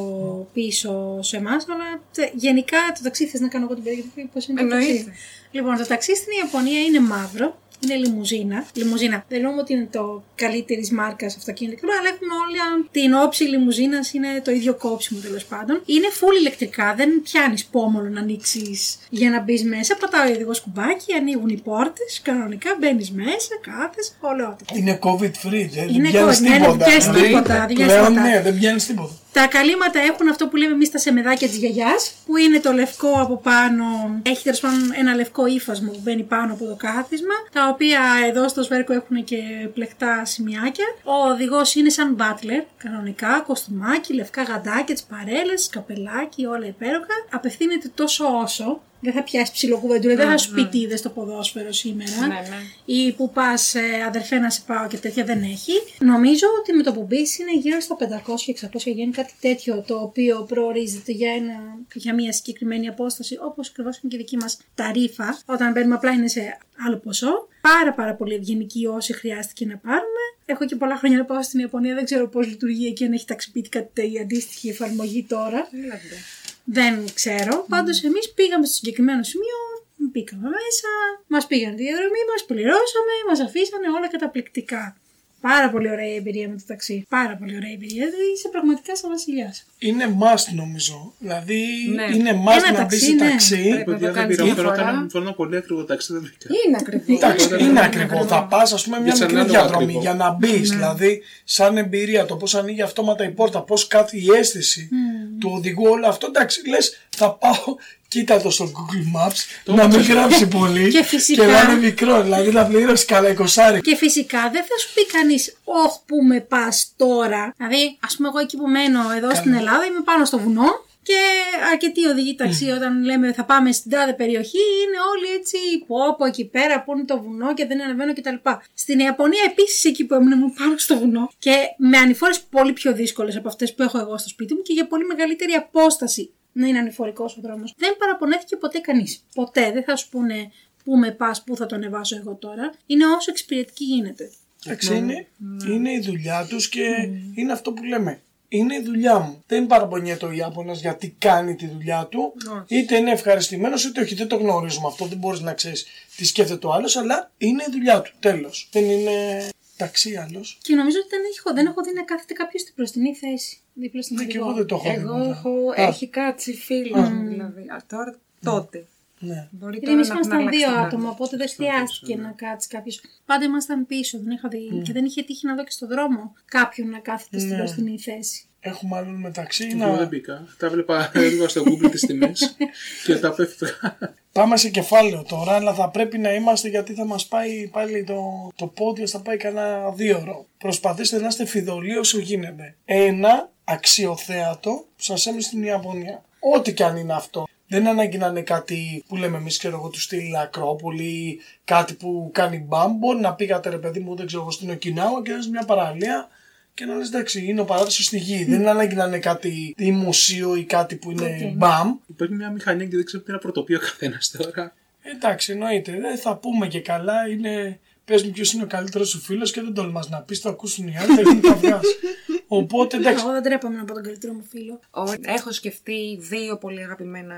πίσω σε εμάς, αλλά τε- γενικά το ταξί θες να κάνω εγώ την περιγραφή. Πώς είναι το Εννοείται. ταξί. Λοιπόν, το ταξί στην Ιαπωνία είναι μαύρο. Είναι λιμουζίνα. Λιμουζίνα. Δεν εννοούμε ότι είναι το καλύτερη μάρκας αυτοκίνητο, αλλά έχουν όλα την όψη λιμουζίνας, είναι το ίδιο κόψιμο τέλος πάντων. Είναι full ηλεκτρικά, δεν πιάνεις πόμολο να ανοίξεις για να μπεις μέσα. Πατάει ο οδηγός κουμπάκι, ανοίγουν οι πόρτες, κανονικά μπαίνεις μέσα, κάθεσαι, ολαιότητα. Είναι COVID free, δεν, Είναι δεν πιάνει COVID, ναι, δεν τίποτα. πιάνεις Δηλαδή, τίποτα, δεν πιάνεις πλέον, τίποτα. ναι, δεν πιάνει τίποτα. Τα καλύματα έχουν αυτό που λέμε εμείς τα σεμεδάκια της γιαγιάς, που είναι το λευκό από πάνω. Έχει τέλος πάντων ένα λευκό ύφασμα που μπαίνει πάνω από το κάθισμα. Τα οποία εδώ στο σβέρκο έχουν και πλεκτά σημειάκια. Ο οδηγός είναι σαν μπάτλερ, κανονικά, κοστούμάκι, λευκά γαντάκια, τις παρέλες, καπελάκι, όλα υπέροχα. Απευθύνεται τόσο όσο δεν θα πιάσεις ψιλοκουβεντούρα, δεν θα σου πει τι είδες στο ποδόσφαιρο σήμερα. Ναι, ναι. Ή που πας, αδερφέ, να σε πάω και τέτοια δεν έχει. Νομίζω ότι με το που μπεις είναι γύρω στα 500-600 γέννη, κάτι τέτοιο το οποίο προορίζεται για, ένα, για μια συγκεκριμένη απόσταση, όπως ακριβώς είναι και η δική μας ταρήφα. Όταν μπαίνουμε, απλά είναι σε άλλο ποσό. Πάρα πάρα πολύ ευγενική όσοι χρειάστηκε να πάρουμε. Έχω και πολλά χρόνια να πάω στην Ιαπωνία, δεν ξέρω πώς λειτουργεί εκεί, αν έχει ταξιπίτη κάτι η αντίστοιχη εφαρμογή τώρα. Έλατε. Δεν ξέρω. Πάντως, εμείς πήγαμε στο συγκεκριμένο σημείο, μπήκαμε μέσα, μας πήγαν τη διαδρομή, μας πληρώσαμε, μας αφήσανε όλα καταπληκτικά. Πάρα πολύ ωραία η εμπειρία με το ταξί. Πάρα πολύ ωραία η εμπειρία. Δηλαδή είσαι πραγματικά σαν βασιλιάς. Είναι must νομίζω. Δηλαδή Ναι. είναι must Ένα να μπεις ταξί, σε ναι. ταξί. Πρέπει να Παιδιά το δεν κάνεις πήρα. μια Θέλω να φορά. κάνω- θέλω ένα πολύ ακριβό ταξί, δεν βρήκα. Είναι ακριβό. Εντάξει, Δεν είναι είναι ακριβό. Θα πας, ας πούμε, μια Για σαν μικρή άλλο διαδρομή ακριβό. για να μπεις. Δηλαδή, σαν εμπειρία, το πώς ανοίγει αυτόματα η πόρτα, πώς κάτι η αίσθηση του οδηγού, όλο αυτό. Εντάξει, λες, θα πάω, κοίτα το στο Google Maps, να μην γράψει πολύ Και φυσικά- και να είναι μικρό. Δηλαδή, να πληρώσει καλά 20. Και φυσικά δεν θα σου πει κανείς, Όχι, πού με πας τώρα. Δηλαδή, ας πούμε, εγώ εκεί που μένω εδώ στην Ελλάδα είμαι πάνω στο βουνό. Και αρκετοί οδηγοί ταξί, όταν λέμε θα πάμε στην τάδε περιοχή, είναι όλοι έτσι πω από εκεί πέρα που είναι το βουνό και δεν ανεβαίνω κτλ. Στην Ιαπωνία επίσης εκεί που έμεινε ήμουν πάνω στο βουνό και με ανηφόρες πολύ πιο δύσκολες από αυτές που έχω εγώ στο σπίτι μου και για πολύ μεγαλύτερη απόσταση να είναι ανηφορικός ο δρόμος. Δεν παραπονέθηκε ποτέ κανείς. Ποτέ δεν θα σου πούνε πού με πας, πού θα το ανεβάσω εγώ τώρα. Είναι όσο εξυπηρετική γίνεται. Εντάξει, είναι, είναι η δουλειά τους και είναι αυτό που λέμε. Είναι η δουλειά μου. Δεν παραπονιέται ο Ιάπωνας γιατί κάνει τη δουλειά του. Είτε είναι ευχαριστημένος είτε όχι. Δεν το γνωρίζουμε αυτό. Δεν μπορείς να ξέρεις τι σκέφτεται ο άλλος, αλλά είναι η δουλειά του. Τέλος. Δεν είναι ταξί άλλος. Και νομίζω ότι δεν έχω, δεν έχω δει να κάθεται κάποιος στην μπροστινή θέση. Δίπλα στην Ναι, και οδηγό. εγώ δεν το έχω δει. Εγώ ποτέ. έχω, Α, έχει κάτσει φίλος μου δηλαδή. Α, τώρα, τότε. Ναι. Μπορεί Γιατί τώρα εμείς να έχουν ήμασταν αλλάξει δύο τα άτομα, πράγματα. οπότε δεν χρειάστηκε να κάτσει κάποιος. Πάντα ήμασταν πίσω, δεν είχα δει. Και δεν είχε τύχει να δω και στον δρόμο κάποιον να κάθεται στην Ναι. μπροστινή θέση. Έχουμε άλλον μεταξύ. Εγώ δεν Να... μπήκα. Τα βλέπα λίγο στο Google τις τιμές και τα πέφτω. Πάμε σε κεφάλαιο τώρα, αλλά θα πρέπει να είμαστε γιατί θα μας πάει πάλι το, το πόδιο, θα πάει κανένα δύο ώρο. Προσπαθήστε να είστε φιδωλοί όσο γίνεται. Ένα αξιοθέατο που σας έμεινε στην Ιαπωνία. Ό,τι και αν είναι αυτό. Δεν ανάγκη να είναι κάτι που λέμε εμείς, ξέρω εγώ, του στυλ Ακρόπολη, κάτι που κάνει μπαμ. Μπορεί να πήγατε ρε παιδί μου, δεν ξέρω εγώ, στην Οκινάουα και να είσαι μια παραλία και να λες εντάξει, είναι ο παράδεισος στη γη. Δεν είναι ανάγκη να είναι κάτι ή μουσείο ή κάτι που είναι μπαμ. Υπάρχει μια μηχανή και δεν ξέρω τι να πρωτοποιεί ο καθένας τώρα. Εντάξει, εννοείται. Δεν θα πούμε και καλά. Είναι... Πες μου ποιος είναι ο καλύτερος σου φίλος και δεν τολμάς να πεις, το ακούσουν οι άλλοι, θα γίνει καυγά. Οπότε εντάξει. Εγώ δεν τρέπαμε να πω τον καλύτερο μου φίλο. Ο- Έχω σκεφτεί δύο πολύ αγαπημένα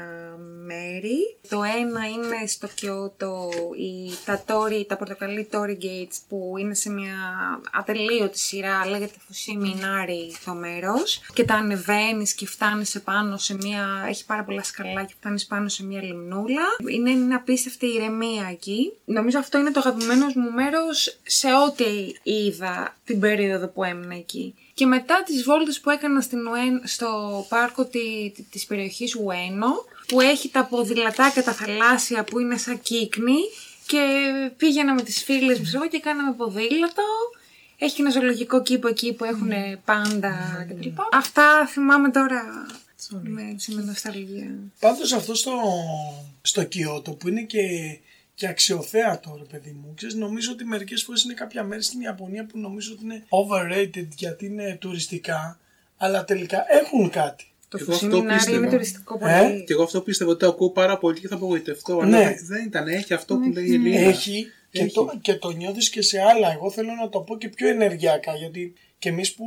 μέρη. Το ένα είναι στο Κιώτο, η, τα, Tory, τα πορτοκαλί Tory Gates που είναι σε μια ατελείωτη σειρά, λέγεται Φουσίμι Νάρι το μέρος και τα ανεβαίνεις και φτάνεις επάνω σε μια, έχει πάρα πολλά σκαλά και φτάνεις πάνω σε μια λιμνούλα. Είναι μια απίστευτη ηρεμία εκεί. Νομίζω αυτό είναι το αγαπημένος μου μέρος σε ό,τι είδα την περίοδο που έμεινα εκεί. Και μετά τις βόλτες που έκανα στην Ουέν, στο πάρκο τη, τη- της περιοχής Ουένο, που έχει τα ποδηλατάκια, τα θαλάσσια που είναι σαν κύκνη και πήγαινα με τις φίλες μου ξέρω εγώ, και κάναμε ποδήλατο. Έχει ένα ζωολογικό κήπο εκεί που έχουν πάντα κτλ. Αυτά θυμάμαι τώρα με, έτσι, με νοσταλγία. Πάντως αυτό στο, στο Κιώτο που είναι και, και αξιοθέατο, ρε παιδί μου. Ξέρεις, νομίζω ότι μερικές φορές είναι κάποια μέρη στην Ιαπωνία που νομίζω ότι είναι overrated γιατί είναι τουριστικά, αλλά τελικά έχουν κάτι. Το Εγώ αυτό Φουσίμι Νάρι είναι πίστευα. τουριστικό πολύ. Ε; Και εγώ αυτό πίστευα ότι το ακούω πάρα πολύ και θα απογοητευτώ. Ναι. Αλλά δεν ήταν. Έχει αυτό που λέει η Ελίνα. Έχει και Έχει. το, και το νιώθεις και σε άλλα. Εγώ θέλω να το πω και πιο ενεργειακά γιατί και εμείς που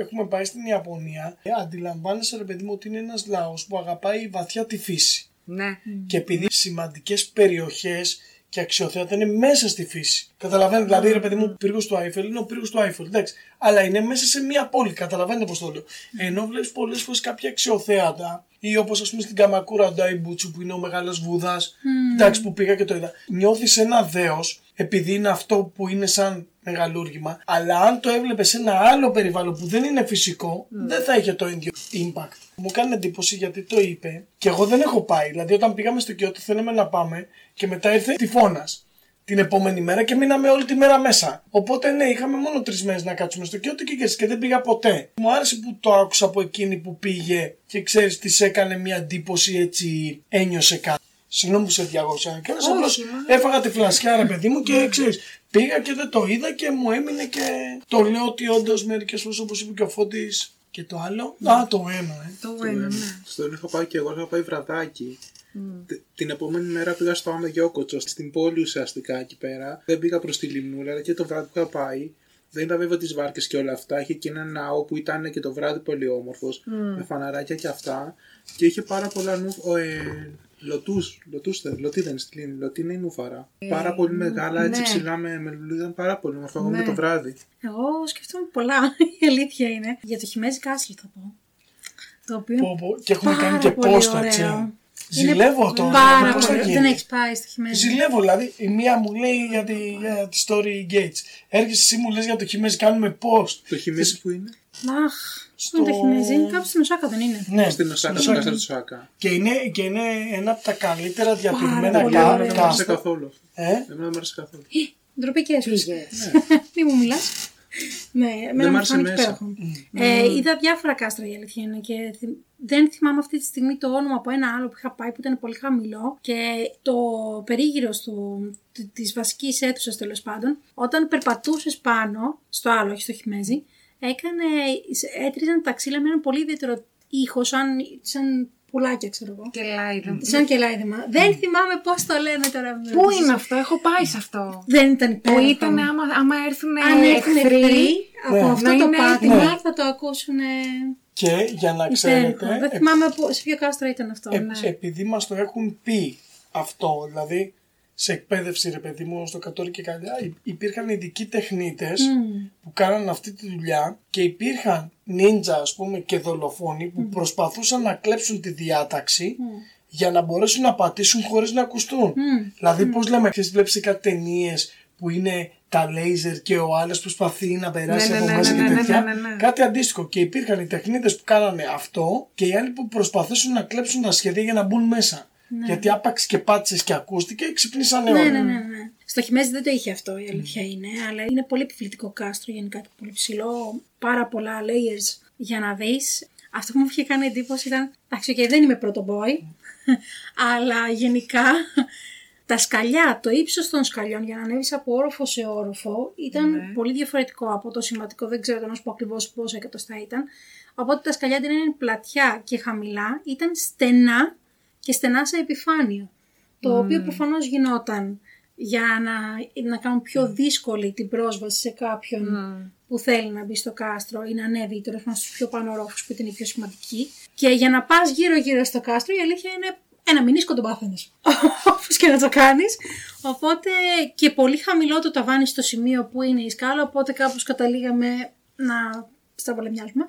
έχουμε πάει στην Ιαπωνία ε, αντιλαμβάνεσαι ρε παιδί μου ότι είναι ένας λαός που αγαπάει βαθιά τη φύση. Ναι. Και επειδή σημαντικές περιοχές και αξιοθέατα είναι μέσα στη φύση. Καταλαβαίνετε, δηλαδή, ρε παιδί μου, ο πύργος του Άιφελ είναι ο πύργος του Άιφελ, εντάξει. Αλλά είναι μέσα σε μια πόλη, καταλαβαίνετε πώς το λέω. Ενώ βλέπεις πολλές φορές κάποια αξιοθέατα, ή όπως ας πούμε στην Καμακούρα Ντάιμπουτσου που είναι ο μεγάλος Βούδας, εντάξει, που πήγα και το είδα. Νιώθεις ένα δέος, επειδή είναι αυτό που είναι σαν μεγαλούργημα. Αλλά αν το έβλεπε σε ένα άλλο περιβάλλον που δεν είναι φυσικό, δεν θα είχε το ίδιο impact. Μου κάνει εντύπωση γιατί το είπε και εγώ δεν έχω πάει. Δηλαδή, όταν πήγαμε στο Κιώτο, θέλαμε να πάμε και μετά ήρθε τυφώνας την επόμενη μέρα και μείναμε όλη τη μέρα μέσα. Οπότε ναι, είχαμε μόνο τρεις μέρες να κάτσουμε στο Κιώτο και, και δεν πήγα ποτέ. Μου άρεσε που το άκουσα από εκείνη που πήγε και ξέρεις, της έκανε μια εντύπωση έτσι, ένιωσε κάτι. Συγγνώμη που σε διαγώσα. Και Όχι, απλώ μα. έφαγα τη φλασιά, ρε παιδί μου, και ξέρεις. Πήγα και δεν το είδα και μου έμεινε και το λέω ότι όντως μερικές φορές όπως είπε και ο Φώτης και το άλλο. Α, το ένα, ε. Το ένα, ναι. Στον είχα πάει και εγώ, είχα πάει βραδάκι. Τε- Την επόμενη μέρα πήγα στο Άμε Γιόκοτσο, στην πόλη ουσιαστικά εκεί πέρα. Δεν πήγα προς τη Λιμνούλα, αλλά και το βράδυ που είχα πάει. Δεν είδα βέβαια τις βάρκες και όλα αυτά. Είχε και ένα ναό που ήταν και το βράδυ πολύ όμορφος, με φαναράκια και αυτά. Και είχε πάρα πολλά νου. ο, Ε, Λωτούς, λωτούστε, λωτή δεν είναι στη Λίμνη, λωτή είναι η νούφαρα. πάρα πολύ μεγάλα, έτσι ναι. ψηλά με, με λουλούδι, ήταν πάρα πολύ όμορφο. Εγώ Ναι. με το βράδυ. Εγώ σκεφτόμαι πολλά, η αλήθεια είναι. Για το χειμέζι κάσλι θα πω. Το οποίο Πω, πω. Και έχουμε πάρα κάνει και πολύ post, ωραίο. έτσι. Είναι Ζηλεύω τώρα. Πάρα πώς θα πολύ. γίνει. Δεν έχεις πάει στο χειμέζι. Ζηλεύω, δηλαδή η μία μου λέει για τη, για τη story Gates. Έρχεσαι εσύ μου λες για το χειμέζι, κάνουμε post. Το χειμώνα που είναι; Αχ, Στο- στο... το χειμέζι είναι κάπου στην Οσάκα δεν είναι; Ναι, Στην Οσάκα, στο στο Osaka. κάστρο του Σάκα. Και είναι, και είναι ένα από τα καλύτερα διατηρημένα πολύ κα- ωραία. Δεν μου άρεσε κάστρα. καθόλου. Ε, Δεν μου άρεσε καθόλου. Ντροπική έσωση. Πήγες. Μη μου μιλάς; Ναι, εμένα μ' μου άρεσε φάνηκε μέσα. υπέροχο. Ε, είδα διάφορα κάστρα η αλήθεια είναι και θυ- δεν θυμάμαι αυτή τη στιγμή το όνομα από ένα άλλο που είχα πάει που ήταν πολύ χαμηλό και το περίγυρο του, τη- της βασικής αίθουσας τέλος πάντων όταν περπατούσες πάνω, στο άλλο όχι στο χιμέζι, έκανε, έτριζαν τα ξύλα με έναν πολύ ιδιαίτερο ήχο σαν, σαν πουλάκια ξέρω εγώ. Και λάιδα. Σαν και λάιδεμα. Δεν θυμάμαι πώς το λένε τώρα. με Πού ρωτήσεις. είναι αυτό, έχω πάει σε αυτό. Δεν ήταν Που υπέροχο. ήταν άμα, άμα έρθουν Αν έρθουν εχθροί, από Ναι. αυτό Να το είναι πάτημα έτοιμοι. θα το ακούσουν και για να υπέροχο. ξέρετε, Δεν θυμάμαι που- σε ποιο κάστρο ήταν αυτό. ε, ναι. επειδή μας το έχουν πει αυτό, δηλαδή σε εκπαίδευση ρε παιδί μου στο Κατόρι και καλιά υ- υπήρχαν ειδικοί τεχνίτες Μμμ. που κάναν αυτή τη δουλειά και υπήρχαν νίντζα ας πούμε και δολοφόνοι που προσπαθούσαν να κλέψουν τη διάταξη για να μπορέσουν να πατήσουν χωρίς να ακουστούν. Δηλαδή πώς λέμε, ξέρεις βλέπεις κάτι ταινίες που είναι τα λέιζερ και ο άλλος προσπαθεί να περάσει Ναι, ναι, από ναι, μέσα ναι, και ναι, τέτοια; ναι, ναι, ναι. Κάτι αντίστοιχο. Και υπήρχαν οι τεχνίτες που κάνανε αυτό και οι άλλοι που προσπαθούσαν να κλέψουν τα σχέδια για να μπουν μέσα. Γιατί άπαξ και πάτησες και ακούστηκε, ξυπνήσανε Ναι, όλοι. ναι, ναι, ναι. Στο Χιμέζι δεν το είχε αυτό, η αλήθεια είναι, αλλά είναι πολύ επιβλητικό κάστρο γενικά και πολύ ψηλό. Πάρα πολλά layers για να δεις. Αυτό που μου είχε κάνει εντύπωση ήταν. Εντάξει, okay, δεν είμαι πρώτο boy, αλλά γενικά τα σκαλιά, το ύψος των σκαλιών για να ανέβεις από όροφο σε όροφο ήταν Ναι. πολύ διαφορετικό από το σημαντικό. Δεν ξέρω να σου πω ακριβώς πόσα εκατοστά ήταν. Οπότε τα σκαλιά δεν είναι πλατιά και χαμηλά, ήταν στενά και στενά σε επιφάνεια. Το οποίο προφανώς γινόταν για να, να κάνουν πιο δύσκολη την πρόσβαση σε κάποιον που θέλει να μπει στο κάστρο ή να ανέβει τέλος πάντων στους πιο πάνω ορόφους που ήταν οι πιο σημαντικοί. Και για να πας γύρω-γύρω στο κάστρο, η αλήθεια είναι ένα μηνίσκο τον πάθαινες. Όπως και να το κάνεις. Οπότε και πολύ χαμηλό το ταβάνι στο σημείο που είναι η σκάλα, οπότε κάπως καταλήγαμε να στραβολεμιάζουμε.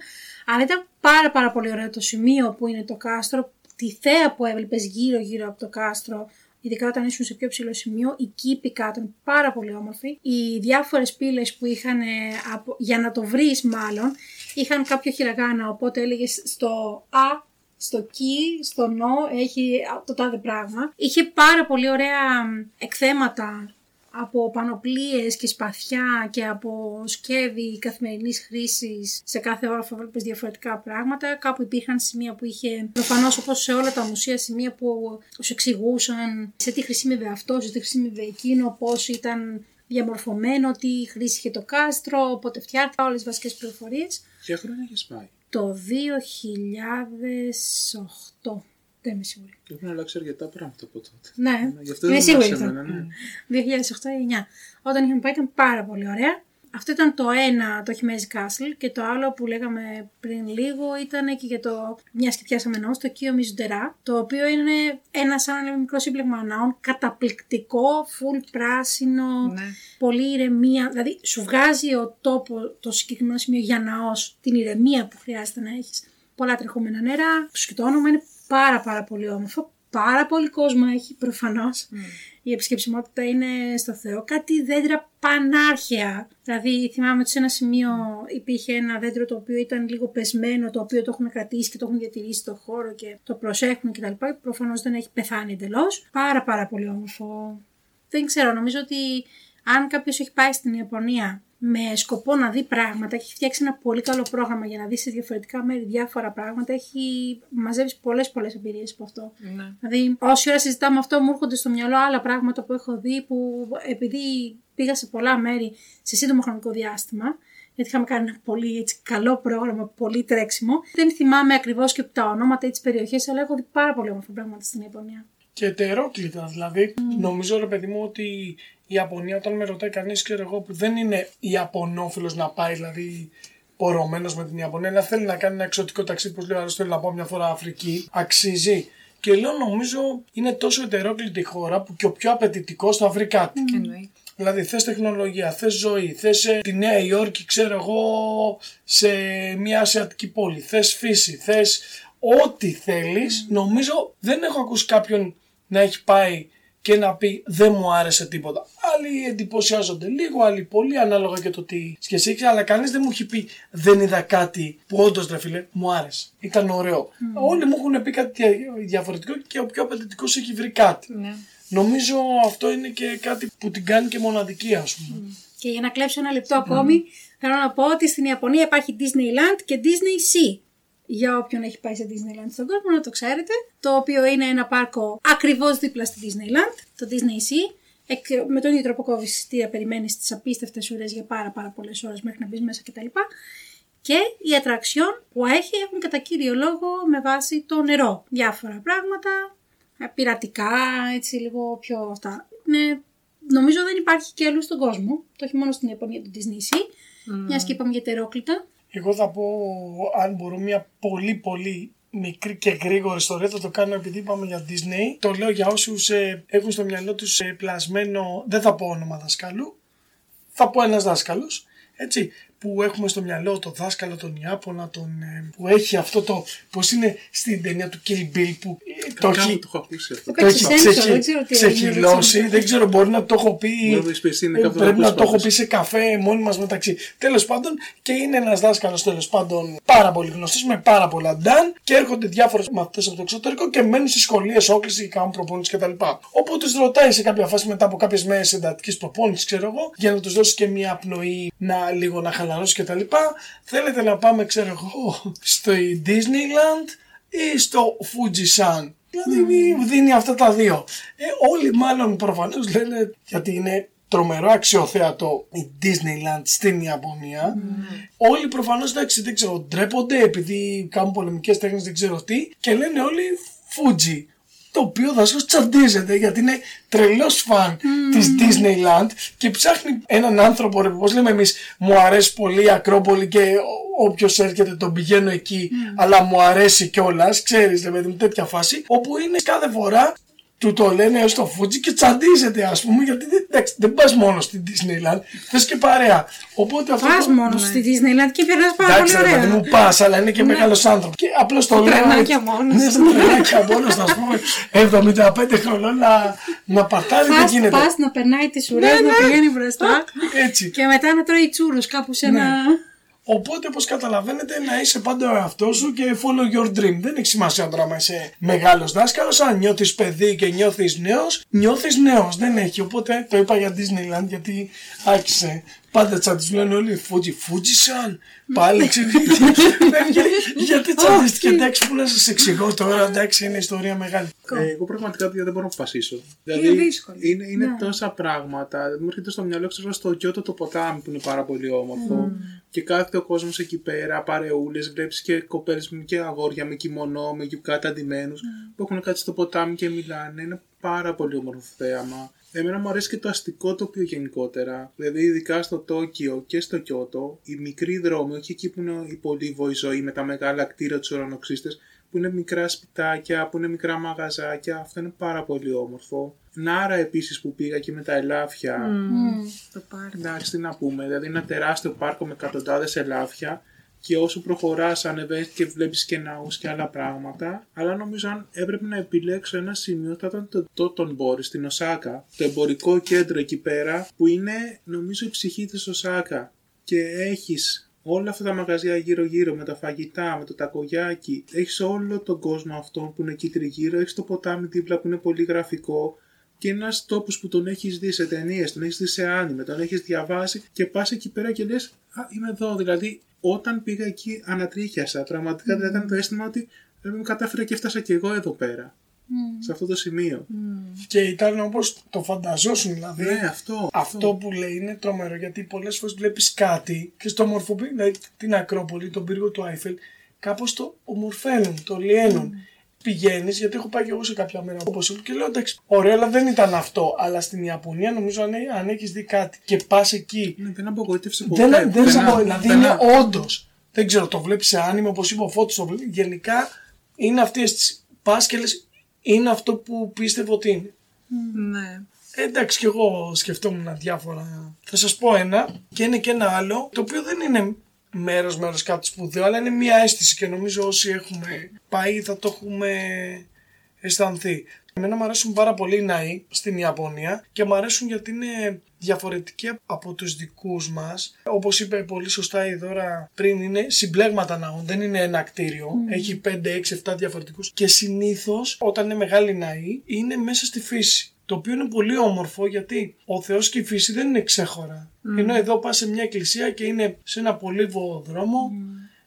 Αλλά ήταν πάρα πάρα πολύ ωραίο το σημείο που είναι το κάστρο, τη θέα που έβλεπες γύρω-γύρω από το κάστρο, ειδικά όταν ήσουν σε πιο ψηλό σημείο, η κήπη κάτω είναι πάρα πολύ όμορφη. Οι διάφορες πύλες που είχαν, ε, από, για να το βρεις μάλλον, είχαν κάποιο χειραγάνα, οπότε έλεγες στο Α στο κι, στο νο, έχει το τάδε πράγμα. Είχε πάρα πολύ ωραία μ, εκθέματα από πανοπλίες και σπαθιά και από σκεύη καθημερινής χρήσης σε κάθε όροφο βλέπεις διαφορετικά πράγματα. Κάπου υπήρχαν σημεία που είχε προφανώς όπως σε όλα τα μουσεία σημεία που σου εξηγούσαν σε τι χρησιμεύε αυτό, σε τι χρησιμεύε εκείνο, πώς ήταν διαμορφωμένο, τι χρήση είχε το κάστρο, πότε φτιάχτηκε, όλες τις βασικές πληροφορίες. Ποια χρόνια έχει πάει; Το 2008. Δεν είμαι σίγουρη. Έχουν αλλάξει αρκετά πράγματα από τότε. Ναι, Γι' αυτό είμαι δεν σίγουρη. μου αυτό. άρεσε εμένα, ναι. 2008-2009. Όταν είχαμε πάει ήταν πάρα πολύ ωραία. Αυτό ήταν το ένα, το Χιμέζι Castle και το άλλο που λέγαμε πριν λίγο ήταν και για το μιας και πιάσαμε νόμο, το Κίο Μιζουντερά, το οποίο είναι ένα σαν να λέμε μικρό σύμπλεγμα ναών, καταπληκτικό, full πράσινο, Ναι. πολύ ηρεμία, δηλαδή σου βγάζει ο τόπο το συγκεκριμένο σημείο για ναός την ηρεμία που χρειάζεται να έχεις. Πολλά τρεχόμενα νερά, σου και το όνομα είναι πάρα πάρα πολύ όμορφο, Πάρα πολύ κόσμο έχει προφανώς. Η επισκεψιμότητα είναι στο Θεό. Κάτι δέντρα πανάρχαια. Δηλαδή θυμάμαι ότι σε ένα σημείο υπήρχε ένα δέντρο το οποίο ήταν λίγο πεσμένο, το οποίο το έχουν κρατήσει και το έχουν διατηρήσει στο χώρο και το προσέχουν κτλ. Προφανώς δεν έχει πεθάνει εντελώς. Πάρα πάρα πολύ όμορφο. Δεν ξέρω, νομίζω ότι αν κάποιος έχει πάει στην Ιαπωνία με σκοπό να δει πράγματα, έχει φτιάξει ένα πολύ καλό πρόγραμμα για να δεις σε διαφορετικά μέρη διάφορα πράγματα, έχει μαζεύει πολλές πολλές εμπειρίες από αυτό. Ναι. Δηλαδή, όση ώρα συζητάμε αυτό, μου έρχονται στο μυαλό άλλα πράγματα που έχω δει που επειδή πήγα σε πολλά μέρη σε σύντομο χρονικό διάστημα, γιατί είχαμε κάνει ένα πολύ έτσι, καλό πρόγραμμα, πολύ τρέξιμο. Δεν θυμάμαι ακριβώς και τα ονόματα ή τις περιοχές, αλλά έχω δει πάρα πολύ όμορφα πράγματα στην Ιαπωνία. Και ετερόκλητα δηλαδή. Νομίζω ρε παιδί μου ότι η Ιαπωνία όταν με ρωτάει κανείς, ξέρω εγώ, που δεν είναι Ιαπωνόφιλος να πάει δηλαδή πορωμένος με την Ιαπωνία, αλλά θέλει να κάνει ένα εξωτικό ταξίδι, που λέω, θέλω να πάω μια φορά Αφρική, αξίζει. Και λέω, νομίζω είναι τόσο ετερόκλητη η χώρα που και ο πιο απαιτητικός θα βρει κάτι. Εννοείται. Δηλαδή θες τεχνολογία, θες ζωή, θες ε, τη Νέα Υόρκη, ξέρω εγώ, σε μια ασιατική πόλη, θες φύση, θες ό,τι θέλεις. Νομίζω δεν έχω ακούσει κάποιον να έχει πάει και να πει δεν μου άρεσε τίποτα. Άλλοι εντυπωσιάζονται λίγο, άλλοι πολύ, ανάλογα και το τι σχέση έχει, αλλά κανείς δεν μου έχει πει δεν είδα κάτι που όντως ρε φίλε μου άρεσε. Ήταν ωραίο. Όλοι μου έχουν πει κάτι δια- διαφορετικό και ο πιο απαιτητικός έχει βρει κάτι. Ναι. Νομίζω αυτό είναι και κάτι που την κάνει και μοναδική, ας πούμε. Και για να κλέψω ένα λεπτό ακόμη, θέλω να πω ότι στην Ιαπωνία υπάρχει Disneyland και Disney Sea. Για όποιον έχει πάει σε Disneyland στον κόσμο, να το ξέρετε. Το οποίο είναι ένα πάρκο ακριβώς δίπλα στη Disneyland, το Disney Sea. Εκ- Με τον ίδιο τρόπο κόβεις εισιτήρια, περιμένεις τις απίστευτες ουρέ για πάρα, πάρα πολλές ώρες μέχρι να μπεις μέσα κτλ. Και οι ατραξιόν που έχει έχουν κατά κύριο λόγο με βάση το νερό. Διάφορα πράγματα, ε, πειρατικά, έτσι λίγο πιο αυτά. Είναι, νομίζω δεν υπάρχει και αλλού στον κόσμο. Το έχει μόνο στην Ιαπωνία το Disney Sea. Μιας και είπαμε για τερόκλητα. Εγώ θα πω, αν μπορώ, μια πολύ πολύ μικρή και γρήγορη ιστορία. Θα το κάνω επειδή είπαμε για Disney. Το λέω για όσους έχουν στο μυαλό τους πλασμένο. Δεν θα πω όνομα δασκάλου. Θα πω ένας δάσκαλος. Έτσι, που έχουμε στο μυαλό το δάσκαλο τον Ιάπωνα, τον, ε, που έχει αυτό το. Πώς είναι στην ταινία του Kill Bill που ε, το Κάπου έχει, το έχω ακούσει αυτό. Το το έχει παίξει sensor, ξεχει- δεν ξέρω τι έγινε, ξεχυλώσει. δεν Δεν ξέρω, μπορεί να το έχω πει. Μπορεί να το έχεις πει εσύ, είναι ε, κάπου το Πρέπει να ακούσει το έχω πάντως. πει σε καφέ μόνοι μας μεταξύ. Τέλος πάντων, και είναι ένας δάσκαλος τέλος πάντων πάρα πολύ γνωστός με πάρα πολλά ντάν και έρχονται διάφορες μαθητές από το εξωτερικό και μένουν στι σχολείες όκληση και κάνουν προπόνηση κτλ. Οπότε τους ρωτάει σε κάποια φάση μετά από κάποιες μέρες εντατικής προπόνησης, ξέρω εγώ, για να τους δώσει και μια πνοή να λίγο να χαλαρώσει κτλ. Θέλετε να πάμε, ξέρω εγώ, στο Disneyland ή στο Fujisan; Δηλαδή δίνει αυτά τα δύο. Ε, όλοι μάλλον προφανώς λένε γιατί είναι τρομερό αξιοθέατο η Disneyland στην Ιαπωνία. Όλοι προφανώς εντάξει δεν ξέρω ντρέπονται επειδή κάνουν πολεμικές τέχνες δεν ξέρω τι και λένε όλοι Fuji. Το οποίο δάσκαλος τσαντίζεται γιατί είναι τρελός φαν της Disneyland και ψάχνει έναν άνθρωπο, ρε, πώς λέμε εμείς, μου αρέσει πολύ η Ακρόπολη και όποιος έρχεται τον πηγαίνω εκεί, αλλά μου αρέσει κιόλας, ξέρεις, ρε παιδί μου, τέτοια φάση, όπου είναι κάθε φορά του το λένε στο Φούτζι και τσαντίζεται, ας πούμε, γιατί δεν, εντάξει, δεν πας μόνο στην Disneyland, θες και παρέα. Οπότε αυτό. Πας το- μόνο στη Disneyland και περνά πάρα Εντάξει, πολύ ρε παιδί ωραία. μου, πας, αλλά είναι και μεγάλος άνθρωπος. Και απλώς το λέω. τρενάκια μόνος. Ναι, στα τρενάκια μόνος, ας πούμε, 75 χρονών να, να παρτάρει, δεν Πας, γίνεται. πας να περνάει τις ουρές, να πηγαίνει μπροστά Έτσι. και μετά να τρώει τσούρους κάπου σε ένα... Οπότε, όπως καταλαβαίνετε, να είσαι πάντα ο εαυτός σου και follow your dream. Δεν έχει σημασία τώρα να είσαι μεγάλος δάσκαλος. Αν νιώθεις παιδί και νιώθεις νέος, νιώθεις νέος. Δεν έχει. Οπότε το είπα για Disneyland γιατί άρχισε. Πάντα τσαντιζουν όλοι Φούτζι, Φούτζι σαν. Πάλι ξέρει. γιατί τσαντίστηκε, εντάξει, που να σας εξηγώ τώρα, εντάξει, είναι ιστορία μεγάλη. Ε, εγώ πραγματικά δεν μπορώ να αποφασίσω. Είναι δύσκολο. Είναι, είναι τόσα πράγματα. Μου έρχεται στο μυαλό, ξέρω, στο Κιώτο το ποτάμι που είναι πάρα πολύ όμορφο. Και κάθεται ο κόσμος εκεί πέρα, παρεούλες, βλέπεις και κοπέλες και αγόρια με κιμονό, με γιουκάτα αντιμένους, που έχουν κάτσει στο ποτάμι και μιλάνε. Είναι πάρα πολύ όμορφο θέαμα. Εμένα μου αρέσει και το αστικό τοπίο γενικότερα. Δηλαδή, ειδικά στο Τόκιο και στο Κιώτο, οι μικροί δρόμοι, όχι εκεί που είναι η πολύβοη ζωή με τα μεγάλα κτίρια τους ουρανοξύστες, που είναι μικρά σπιτάκια, που είναι μικρά μαγαζάκια. Αυτό είναι πάρα πολύ όμορφο. Νάρα επίσης που πήγα και με τα ελάφια. Το πάρκο. Εντάξει, τι να πούμε. Δηλαδή, ένα τεράστιο πάρκο με εκατοντάδες ελάφια και όσο προχωράς ανεβαίνεις και βλέπεις και ναούς και άλλα πράγματα αλλά νομίζω αν έπρεπε να επιλέξω ένα σημείο θα ήταν το Τότον Μπόρι στην Οσάκα το εμπορικό κέντρο εκεί πέρα που είναι νομίζω η ψυχή της Οσάκα και έχεις όλα αυτά τα μαγαζιά γύρω γύρω με τα φαγητά, με το τακογιάκι έχεις όλο τον κόσμο αυτό που είναι εκεί τριγύρω έχεις το ποτάμι δίπλα που είναι πολύ γραφικό και είναι ένας τόπος που τον έχεις δει σε ταινίες, τον έχεις δει σε άνιμε, τον έχεις διαβάσει και πας εκεί πέρα και λες: Α, είμαι εδώ. Δηλαδή, όταν πήγα εκεί, ανατρίχιασα. Πραγματικά mm. ήταν το αίσθημα ότι δεν με κατάφερα και έφτασα και εγώ εδώ πέρα. Σε αυτό το σημείο. Και ήταν όπω το φανταζόσουν, δηλαδή. Ναι, αυτό. Αυτό που λέει είναι τρομερό γιατί πολλές φορές βλέπεις κάτι και στο μορφοποιεί, δηλαδή την Ακρόπολη, τον πύργο του Άιφελ, κάπως το ομορφαίνουν, το λιένουν πηγαίνεις, γιατί έχω πάει και εγώ σε κάποια μέρα όπω είπα και λέω εντάξει, ωραίο, αλλά δεν ήταν αυτό. Αλλά στην Ιαπωνία νομίζω αν, αν έχεις δει κάτι και πας εκεί. Ναι, δεν απογοήτευσε ποτέ. Δεν, δεν, δεν δηλαδή είναι όντως. Δεν ξέρω, το βλέπεις σε άνιμο, όπως είπε ο Φώτη, το βλέπει. Γενικά είναι αυτέ τι πάσκελε, είναι αυτό που πίστευω ότι είναι. Ναι. Ε, εντάξει, και εγώ σκεφτόμουν διάφορα. Θα σας πω ένα και είναι και ένα άλλο, το οποίο δεν είναι μέρος μέρος κάτι σπουδαίο αλλά είναι μια αίσθηση και νομίζω όσοι έχουμε πάει θα το έχουμε αισθανθεί. Εμένα μου αρέσουν πάρα πολύ οι ναοί στην Ιαπωνία και μου αρέσουν γιατί είναι διαφορετικοί από τους δικούς μας. Όπως είπε πολύ σωστά η Δώρα πριν, είναι συμπλέγματα ναών, δεν είναι ένα κτίριο. Έχει 5, 6, 7 διαφορετικούς και συνήθως όταν είναι μεγάλη ναοί είναι μέσα στη φύση. Το οποίο είναι πολύ όμορφο γιατί ο Θεός και η φύση δεν είναι ξέχωρα. Ενώ εδώ πας σε μια εκκλησία και είναι σε ένα πολύβο δρόμο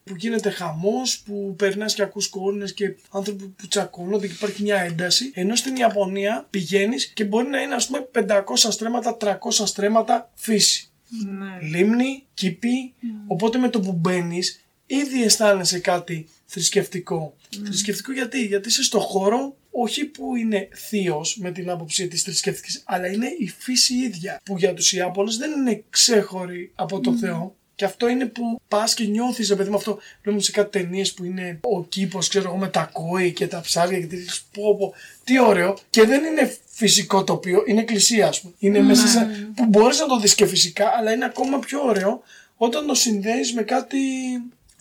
που γίνεται χαμός, που περνάς και ακούς κόρνες και άνθρωποι που τσακώνονται και υπάρχει μια ένταση. Ενώ στην Ιαπωνία πηγαίνεις και μπορεί να είναι ας πούμε 500 στρέμματα, 300 στρέμματα φύση. Ναι. Λίμνη, κήπη, οπότε με το που μπαίνεις ήδη αισθάνεσαι κάτι θρησκευτικό. Θρησκευτικό γιατί, γιατί είσαι στο χώρο όχι που είναι θείος με την άποψη της θρησκευτικής, αλλά είναι η φύση ίδια. Που για τους Ιάπωνες δεν είναι ξέχωρη από το Θεό. Και αυτό είναι που πας και νιώθεις, παιδί με αυτό. Βλέπουμε σε κάτι ταινίες που είναι ο κήπος, ξέρω εγώ, με τα κόη και τα ψάρια και τι πω, πω, τι ωραίο. Και δεν είναι φυσικό τοπίο, είναι εκκλησία, ας πούμε. Είναι μέσα σε. που μπορείς να το δεις και φυσικά, αλλά είναι ακόμα πιο ωραίο όταν το συνδέεις με κάτι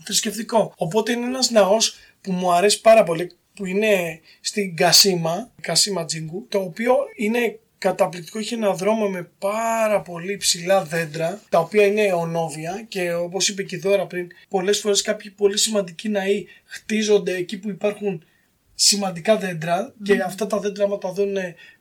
θρησκευτικό. Οπότε είναι ένας ναός που μου αρέσει πάρα πολύ που είναι στην Κασίμα, Κασίμα Τζίνγκου, το οποίο είναι καταπληκτικό, έχει ένα δρόμο με πάρα πολύ ψηλά δέντρα, τα οποία είναι αιωνόβια και όπως είπε και η Δώρα πριν, πολλές φορές κάποιοι πολύ σημαντικοί ναοί χτίζονται εκεί που υπάρχουν σημαντικά δέντρα και αυτά τα δέντρα άμα τα δουν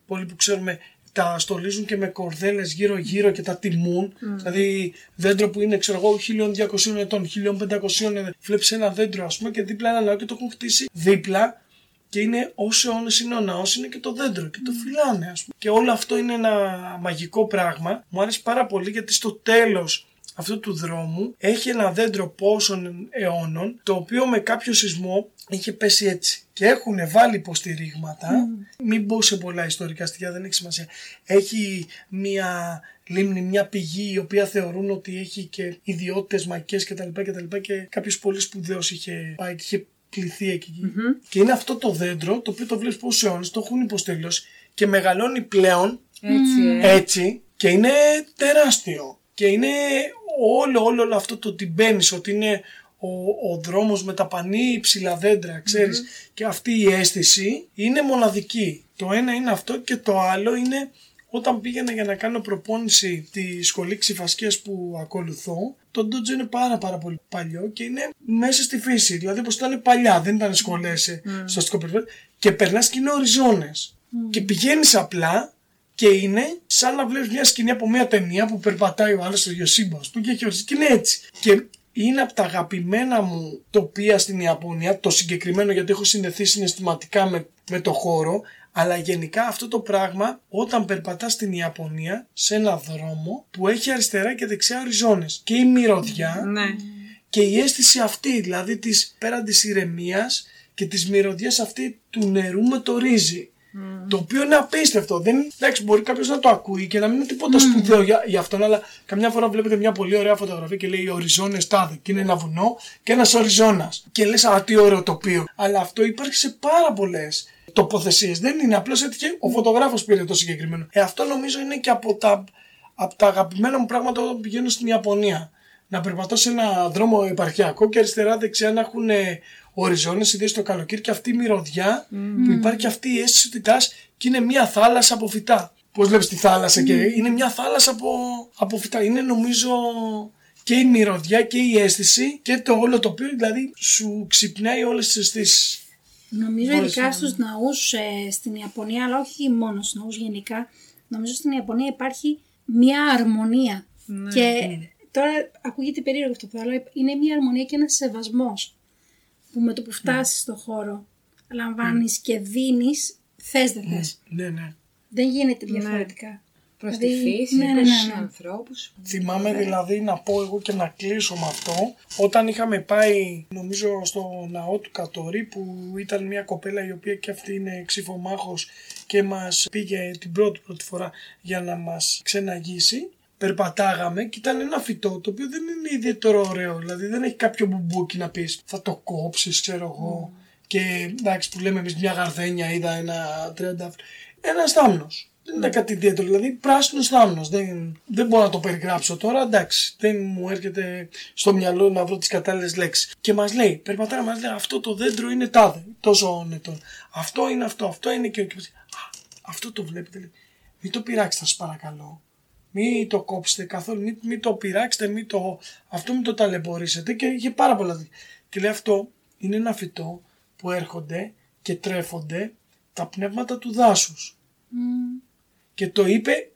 πολλοί που ξέρουμε τα στολίζουν και με κορδέλες γύρω γύρω και τα τιμούν. Δηλαδή δέντρο που είναι ξέρω εγώ 1200 ετών, 1500 ετών. Βλέπεις ένα δέντρο ας πούμε και δίπλα ένα ναό και το έχουν χτίσει δίπλα και είναι όσο αιώνες είναι ο ναός, είναι και το δέντρο και το φυλάνε, ας πούμε. Και όλο αυτό είναι ένα μαγικό πράγμα. Μου άρεσε πάρα πολύ γιατί στο τέλος αυτού του δρόμου έχει ένα δέντρο πόσων αιώνων, το οποίο με κάποιο σεισμό είχε πέσει έτσι. Και έχουν βάλει υποστηρίγματα. Μην μπω σε πολλά ιστορικά στοιχεία, δεν έχει σημασία. Έχει μία λίμνη, μια πηγή η οποία θεωρούν ότι έχει και ιδιότητες μαγικές κτλ. Και, και, και κάποιος πολύ σπουδαίος είχε πάει και είχε κληθεί εκεί. Και είναι αυτό το δέντρο το οποίο το βλέπεις πόσους αιώνες, το έχουν υποστελειώσει και μεγαλώνει πλέον Έτσι, ε. έτσι και είναι τεράστιο. Και είναι όλο, όλο, όλο αυτό το ότι μπαίνεις, ότι είναι ο, ο δρόμος με τα πανί υψηλά δέντρα, ξέρεις. Και αυτή η αίσθηση είναι μοναδική. Το ένα είναι αυτό και το άλλο είναι όταν πήγαινα για να κάνω προπόνηση τη σχολή ξυφασκίας που ακολουθώ, το ντότζο είναι πάρα πάρα πολύ παλιό και είναι μέσα στη φύση. Δηλαδή όπως ήταν παλιά, δεν ήταν σχολές mm. στο αστικό περιβάλλον και περνάς και είναι οριζόνες. Και πηγαίνεις απλά και είναι σαν να βλέπεις μια σκηνή από μια ταινία που περπατάει ο άλλος στο Ιωσήμπα, που και έχει οριζόνες και είναι έτσι. Και είναι από τα αγαπημένα μου τοπία στην Ιαπωνία, το συγκεκριμένο γιατί έχω συνδεθεί συναισθηματικά με, με το χώρο, αλλά γενικά αυτό το πράγμα όταν περπατά στην Ιαπωνία σε ένα δρόμο που έχει αριστερά και δεξιά οριζόνες και η μυρωδιά Ναι. και η αίσθηση αυτή δηλαδή της πέραν της ηρεμίας και της μυρωδιάς αυτή του νερού με το ρύζι. Το οποίο είναι απίστευτο. Δεν, εντάξει, μπορεί κάποιος να το ακούει και να μην είναι τίποτα σπουδαίο για, για αυτόν, αλλά καμιά φορά βλέπετε μια πολύ ωραία φωτογραφία και λέει Οριζόνες τάδε. Και είναι ένα βουνό και ένας οριζόνας. Και λες, Α, τι ωραίο τοπίο. Αλλά αυτό υπάρχει σε πάρα πολλές τοποθεσίες. Δεν είναι απλώς έτυχε ο φωτογράφος πήρε το συγκεκριμένο. Ε, αυτό νομίζω είναι και από τα, από τα αγαπημένα μου πράγματα όταν πηγαίνω στην Ιαπωνία. να περπατώ σε ένα δρόμο επαρχιακό και αριστερά-δεξιά να έχουν οριζόνε, ιδίως το καλοκαίρι, και αυτή η μυρωδιά που υπάρχει αυτή η αίσθηση ότι τά και είναι μια θάλασσα από φυτά. Πώς βλέπεις τη θάλασσα και είναι μια θάλασσα από, από φυτά. Είναι νομίζω και η μυρωδιά και η αίσθηση και το όλο το οποίο δηλαδή σου ξυπνάει όλες τις αισθήσεις. Νομίζω Μπορείς ειδικά να- στους ναούς ε, στην Ιαπωνία, αλλά όχι μόνο στους ναούς γενικά, νομίζω στην Ιαπωνία υπάρχει μια αρμονία. Ναι. Και τώρα ακούγεται περίεργο αυτό που θα λέω, είναι μια αρμονία και ένας σεβασμός που με το που φτάσεις στο χώρο λαμβάνεις και δίνεις, θες δεν θες. Ναι, ναι. Δεν γίνεται διαφορετικά. Προς Δηλαδή, τη φύση, ναι, ναι, προς ναι, τους ναι. ανθρώπους. Θυμάμαι δηλαδή να πω εγώ και να κλείσω με αυτό όταν είχαμε πάει νομίζω στο ναό του Κατορί που ήταν μια κοπέλα η οποία και αυτή είναι ξυφομάχος και μας πήγε την πρώτη πρώτη φορά για να μας ξεναγήσει περπατάγαμε και ήταν ένα φυτό το οποίο δεν είναι ιδιαίτερο ωραίο δηλαδή δεν έχει κάποιο μπουμπούκι να πεις θα το κόψεις ξέρω εγώ και εντάξει που λέμε εμείς μια γαρδένια είδα ένα τριαντάφυλλο ένας στάμνος δεν ήταν κάτι ιδιαίτερο, δηλαδή πράσινος θάμνος. Δεν, δεν μπορώ να το περιγράψω τώρα, εντάξει. Δεν μου έρχεται στο μυαλό να βρω τις κατάλληλες λέξεις. Και μας λέει, περπατάει, μας λέει, αυτό το δέντρο είναι τάδε, τόσο νετών. Αυτό είναι αυτό, αυτό είναι και. και- Α, αυτό το βλέπετε. λέει. Μην το πειράξετε, σας παρακαλώ. Μην το κόψετε καθόλου, μην, μην το πειράξετε, μην το, αυτό μην το ταλαιπωρήσετε. Και είχε πάρα πολλά τέτοια. Και λέει αυτό είναι ένα φυτό που έρχονται και τρέφονται τα πνεύματα του δάσους και το είπε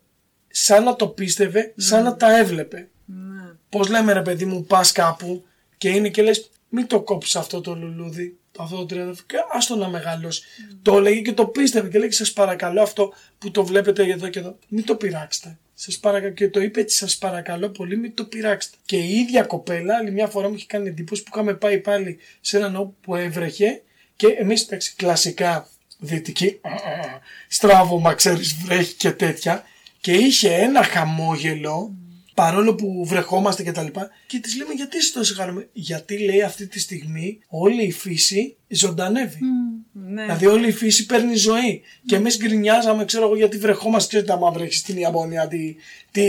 σαν να το πίστευε, σαν να τα έβλεπε. Ναι. Πώς λέμε ρε παιδί μου, πας κάπου και είναι και λες, μην το κόψεις αυτό το λουλούδι, αυτό το τριάδε, και άστο να μεγαλώσει. Το έλεγε και το πίστευε και λέγει, σας παρακαλώ αυτό που το βλέπετε εδώ και εδώ, μην το πειράξετε. Σας παρακαλώ. Και το είπε έτσι, σας παρακαλώ πολύ, μην το πειράξετε. Και η ίδια κοπέλα, άλλη μια φορά μου είχε κάνει εντύπωση που είχαμε πάει πάλι σε έναν ναό που έβρεχε και εμείς εντάξει, κλασικά δυτική, στράβωμα, ξέρεις, βρέχει και τέτοια. Και είχε ένα χαμόγελο παρόλο που βρεχόμαστε και τα λοιπά. Και της λέμε γιατί είσαι τόσο χαρούμενη. Γιατί λέει αυτή τη στιγμή όλη η φύση ζωντανεύει. Ναι. Δηλαδή όλη η φύση παίρνει ζωή. Και εμείς γκρινιάζαμε, ξέρω εγώ, γιατί βρεχόμαστε. Ξέρετε, άμα βρέχει στην Ιαπωνία, τη, τη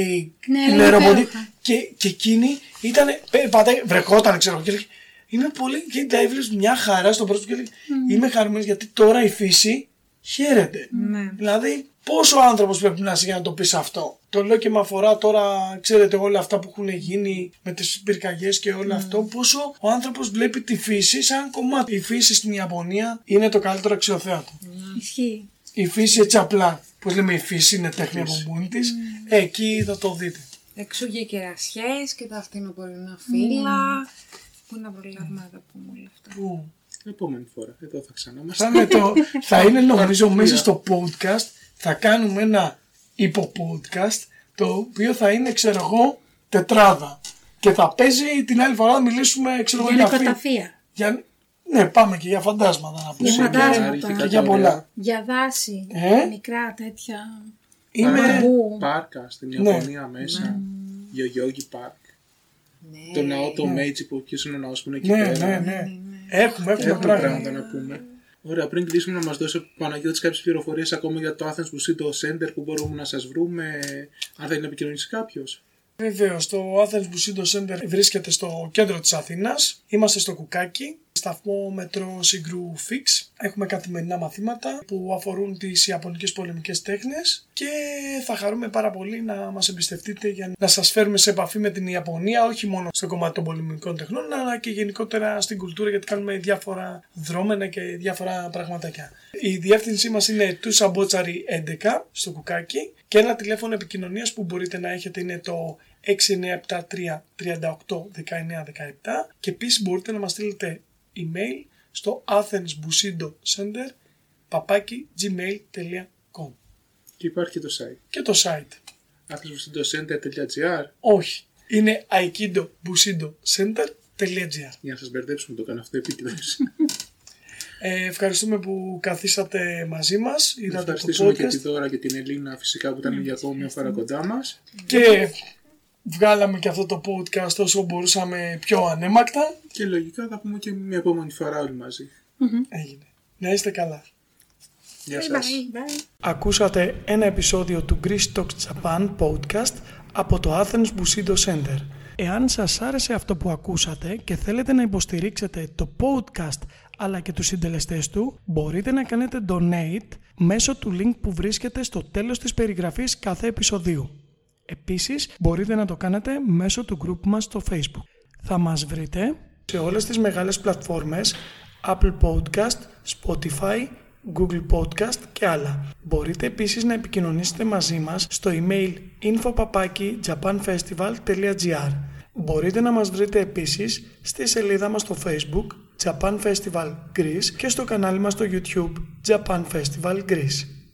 Ναι, την είναι αεροποντή. υπέροχα. Και, και εκείνη ήταν. Πατάει, βρεχόταν, ξέρω εγώ. Και έλεγε, Είμαι πολύ. Και τα έβλεπε μια χαρά στο πρόσωπο και έλεγε, Είμαι χαρούμενη γιατί τώρα η φύση χαίρεται. Ναι. Δηλαδή, πόσο άνθρωπος πρέπει να είσαι για να το πεις αυτό; Το λέω και με αφορά τώρα, ξέρετε, όλα αυτά που έχουν γίνει με τις πυρκαγιές και όλο αυτό. Πόσο ο άνθρωπος βλέπει τη φύση σαν κομμάτι. Η φύση στην Ιαπωνία είναι το καλύτερο αξιοθέατο. Ισχύει. Η φύση έτσι απλά. Πώς λέμε, η φύση είναι τέχνη από μόνη της. Εκεί θα το δείτε. Εξού για κερασιές και τα φθινοπορεινά φύλλα. Πού να προλάβουμε να τα πούμε όλα αυτά. Που Επόμενη φορά. Εδώ θα ξανά είμαστε. θα, είναι το, θα είναι νομίζω μέσα στο podcast. Θα κάνουμε ένα υπο-podcast το οποίο θα είναι, ξέρω εγώ, τετράδα. Και θα παίζει την άλλη φορά να μιλήσουμε, ξέρω εγώ, Για για, φι- νοικοταφεία. για Ναι, πάμε και για φαντάσματα να πούμε. Για Και- φαντάσματα. Και για πολλά. Για δάση. Ε; Μικρά τέτοια. Είμαι. Μπαμπού. Πάρκα στην Ναι. Ιαπωνία μέσα. Yoyogi Park. Ναι. Το ναό το Μέιτσι που ποιος είναι ο ναός που είναι εκεί Ναι, πέρα. ναι, ναι. Έχουμε, έχουμε Έχουμε πράγματα. πράγματα να πούμε. Ωραία, πριν κλείσουμε να μας δώσει ο Παναγιώτης κάποιες πληροφορίες ακόμα για το Athens Bushido Center που μπορούμε να σας βρούμε, αν θέλει να επικοινωνήσει κάποιος. Βεβαίως, το Athens Bushido Center βρίσκεται στο κέντρο της Αθήνας. Είμαστε στο Κουκάκι, σταθμό μετρό Συγκρού Fix. Έχουμε καθημερινά μαθήματα που αφορούν τις Ιαπωνικές πολεμικές τέχνες και θα χαρούμε πάρα πολύ να μας εμπιστευτείτε για να σας φέρουμε σε επαφή με την Ιαπωνία, όχι μόνο στο κομμάτι των πολεμικών τεχνών, αλλά και γενικότερα στην κουλτούρα γιατί κάνουμε διάφορα δρόμενα και διάφορα πραγματάκια. Η διεύθυνσή μας είναι του Σαμπότσαρη 11 στο Κουκάκι και ένα τηλέφωνο επικοινωνίας που μπορείτε να έχετε είναι το 6973 38 19 17 και επίσης μπορείτε να μας στείλετε email στο athensbusido.center παπάκι gmail.com Και υπάρχει και το site. και το site. athensbushido.center.gr Όχι, είναι aikidobusido.center.gr Για να σας μπερδέψουμε το κάνω αυτό επίτηδες. ε, Ευχαριστούμε που καθίσατε μαζί μας, Να είδατε το ευχαριστήσουμε και τη podcast Δώρα και την Ελίνα φυσικά που ήταν για ακόμη μια φορά κοντά μας. και βγάλαμε και αυτό το podcast όσο μπορούσαμε πιο ανέμακτα. Και λογικά θα πούμε και μια επόμενη φορά όλοι μαζί. Έγινε. Να είστε καλά. Γεια Bye σας. bye. bye. Ακούσατε ένα επεισόδιο του Greece Talks Japan podcast από το Athens Bushido Center. Εάν σας άρεσε αυτό που ακούσατε και θέλετε να υποστηρίξετε το podcast αλλά και τους συντελεστές του, μπορείτε να κάνετε donate μέσω του link που βρίσκεται στο τέλος της περιγραφής κάθε επεισοδίου. Επίσης, μπορείτε να το κάνετε μέσω του group μας στο Facebook. Θα μας βρείτε σε όλες τις μεγάλες πλατφόρμες Apple Podcast, Spotify, Google Podcast και άλλα. Μπορείτε επίσης να επικοινωνήσετε μαζί μας στο email info.japanfestival.gr Μπορείτε να μας βρείτε επίσης στη σελίδα μας στο Facebook Japan Festival Greece και στο κανάλι μας στο YouTube Japan Festival Greece.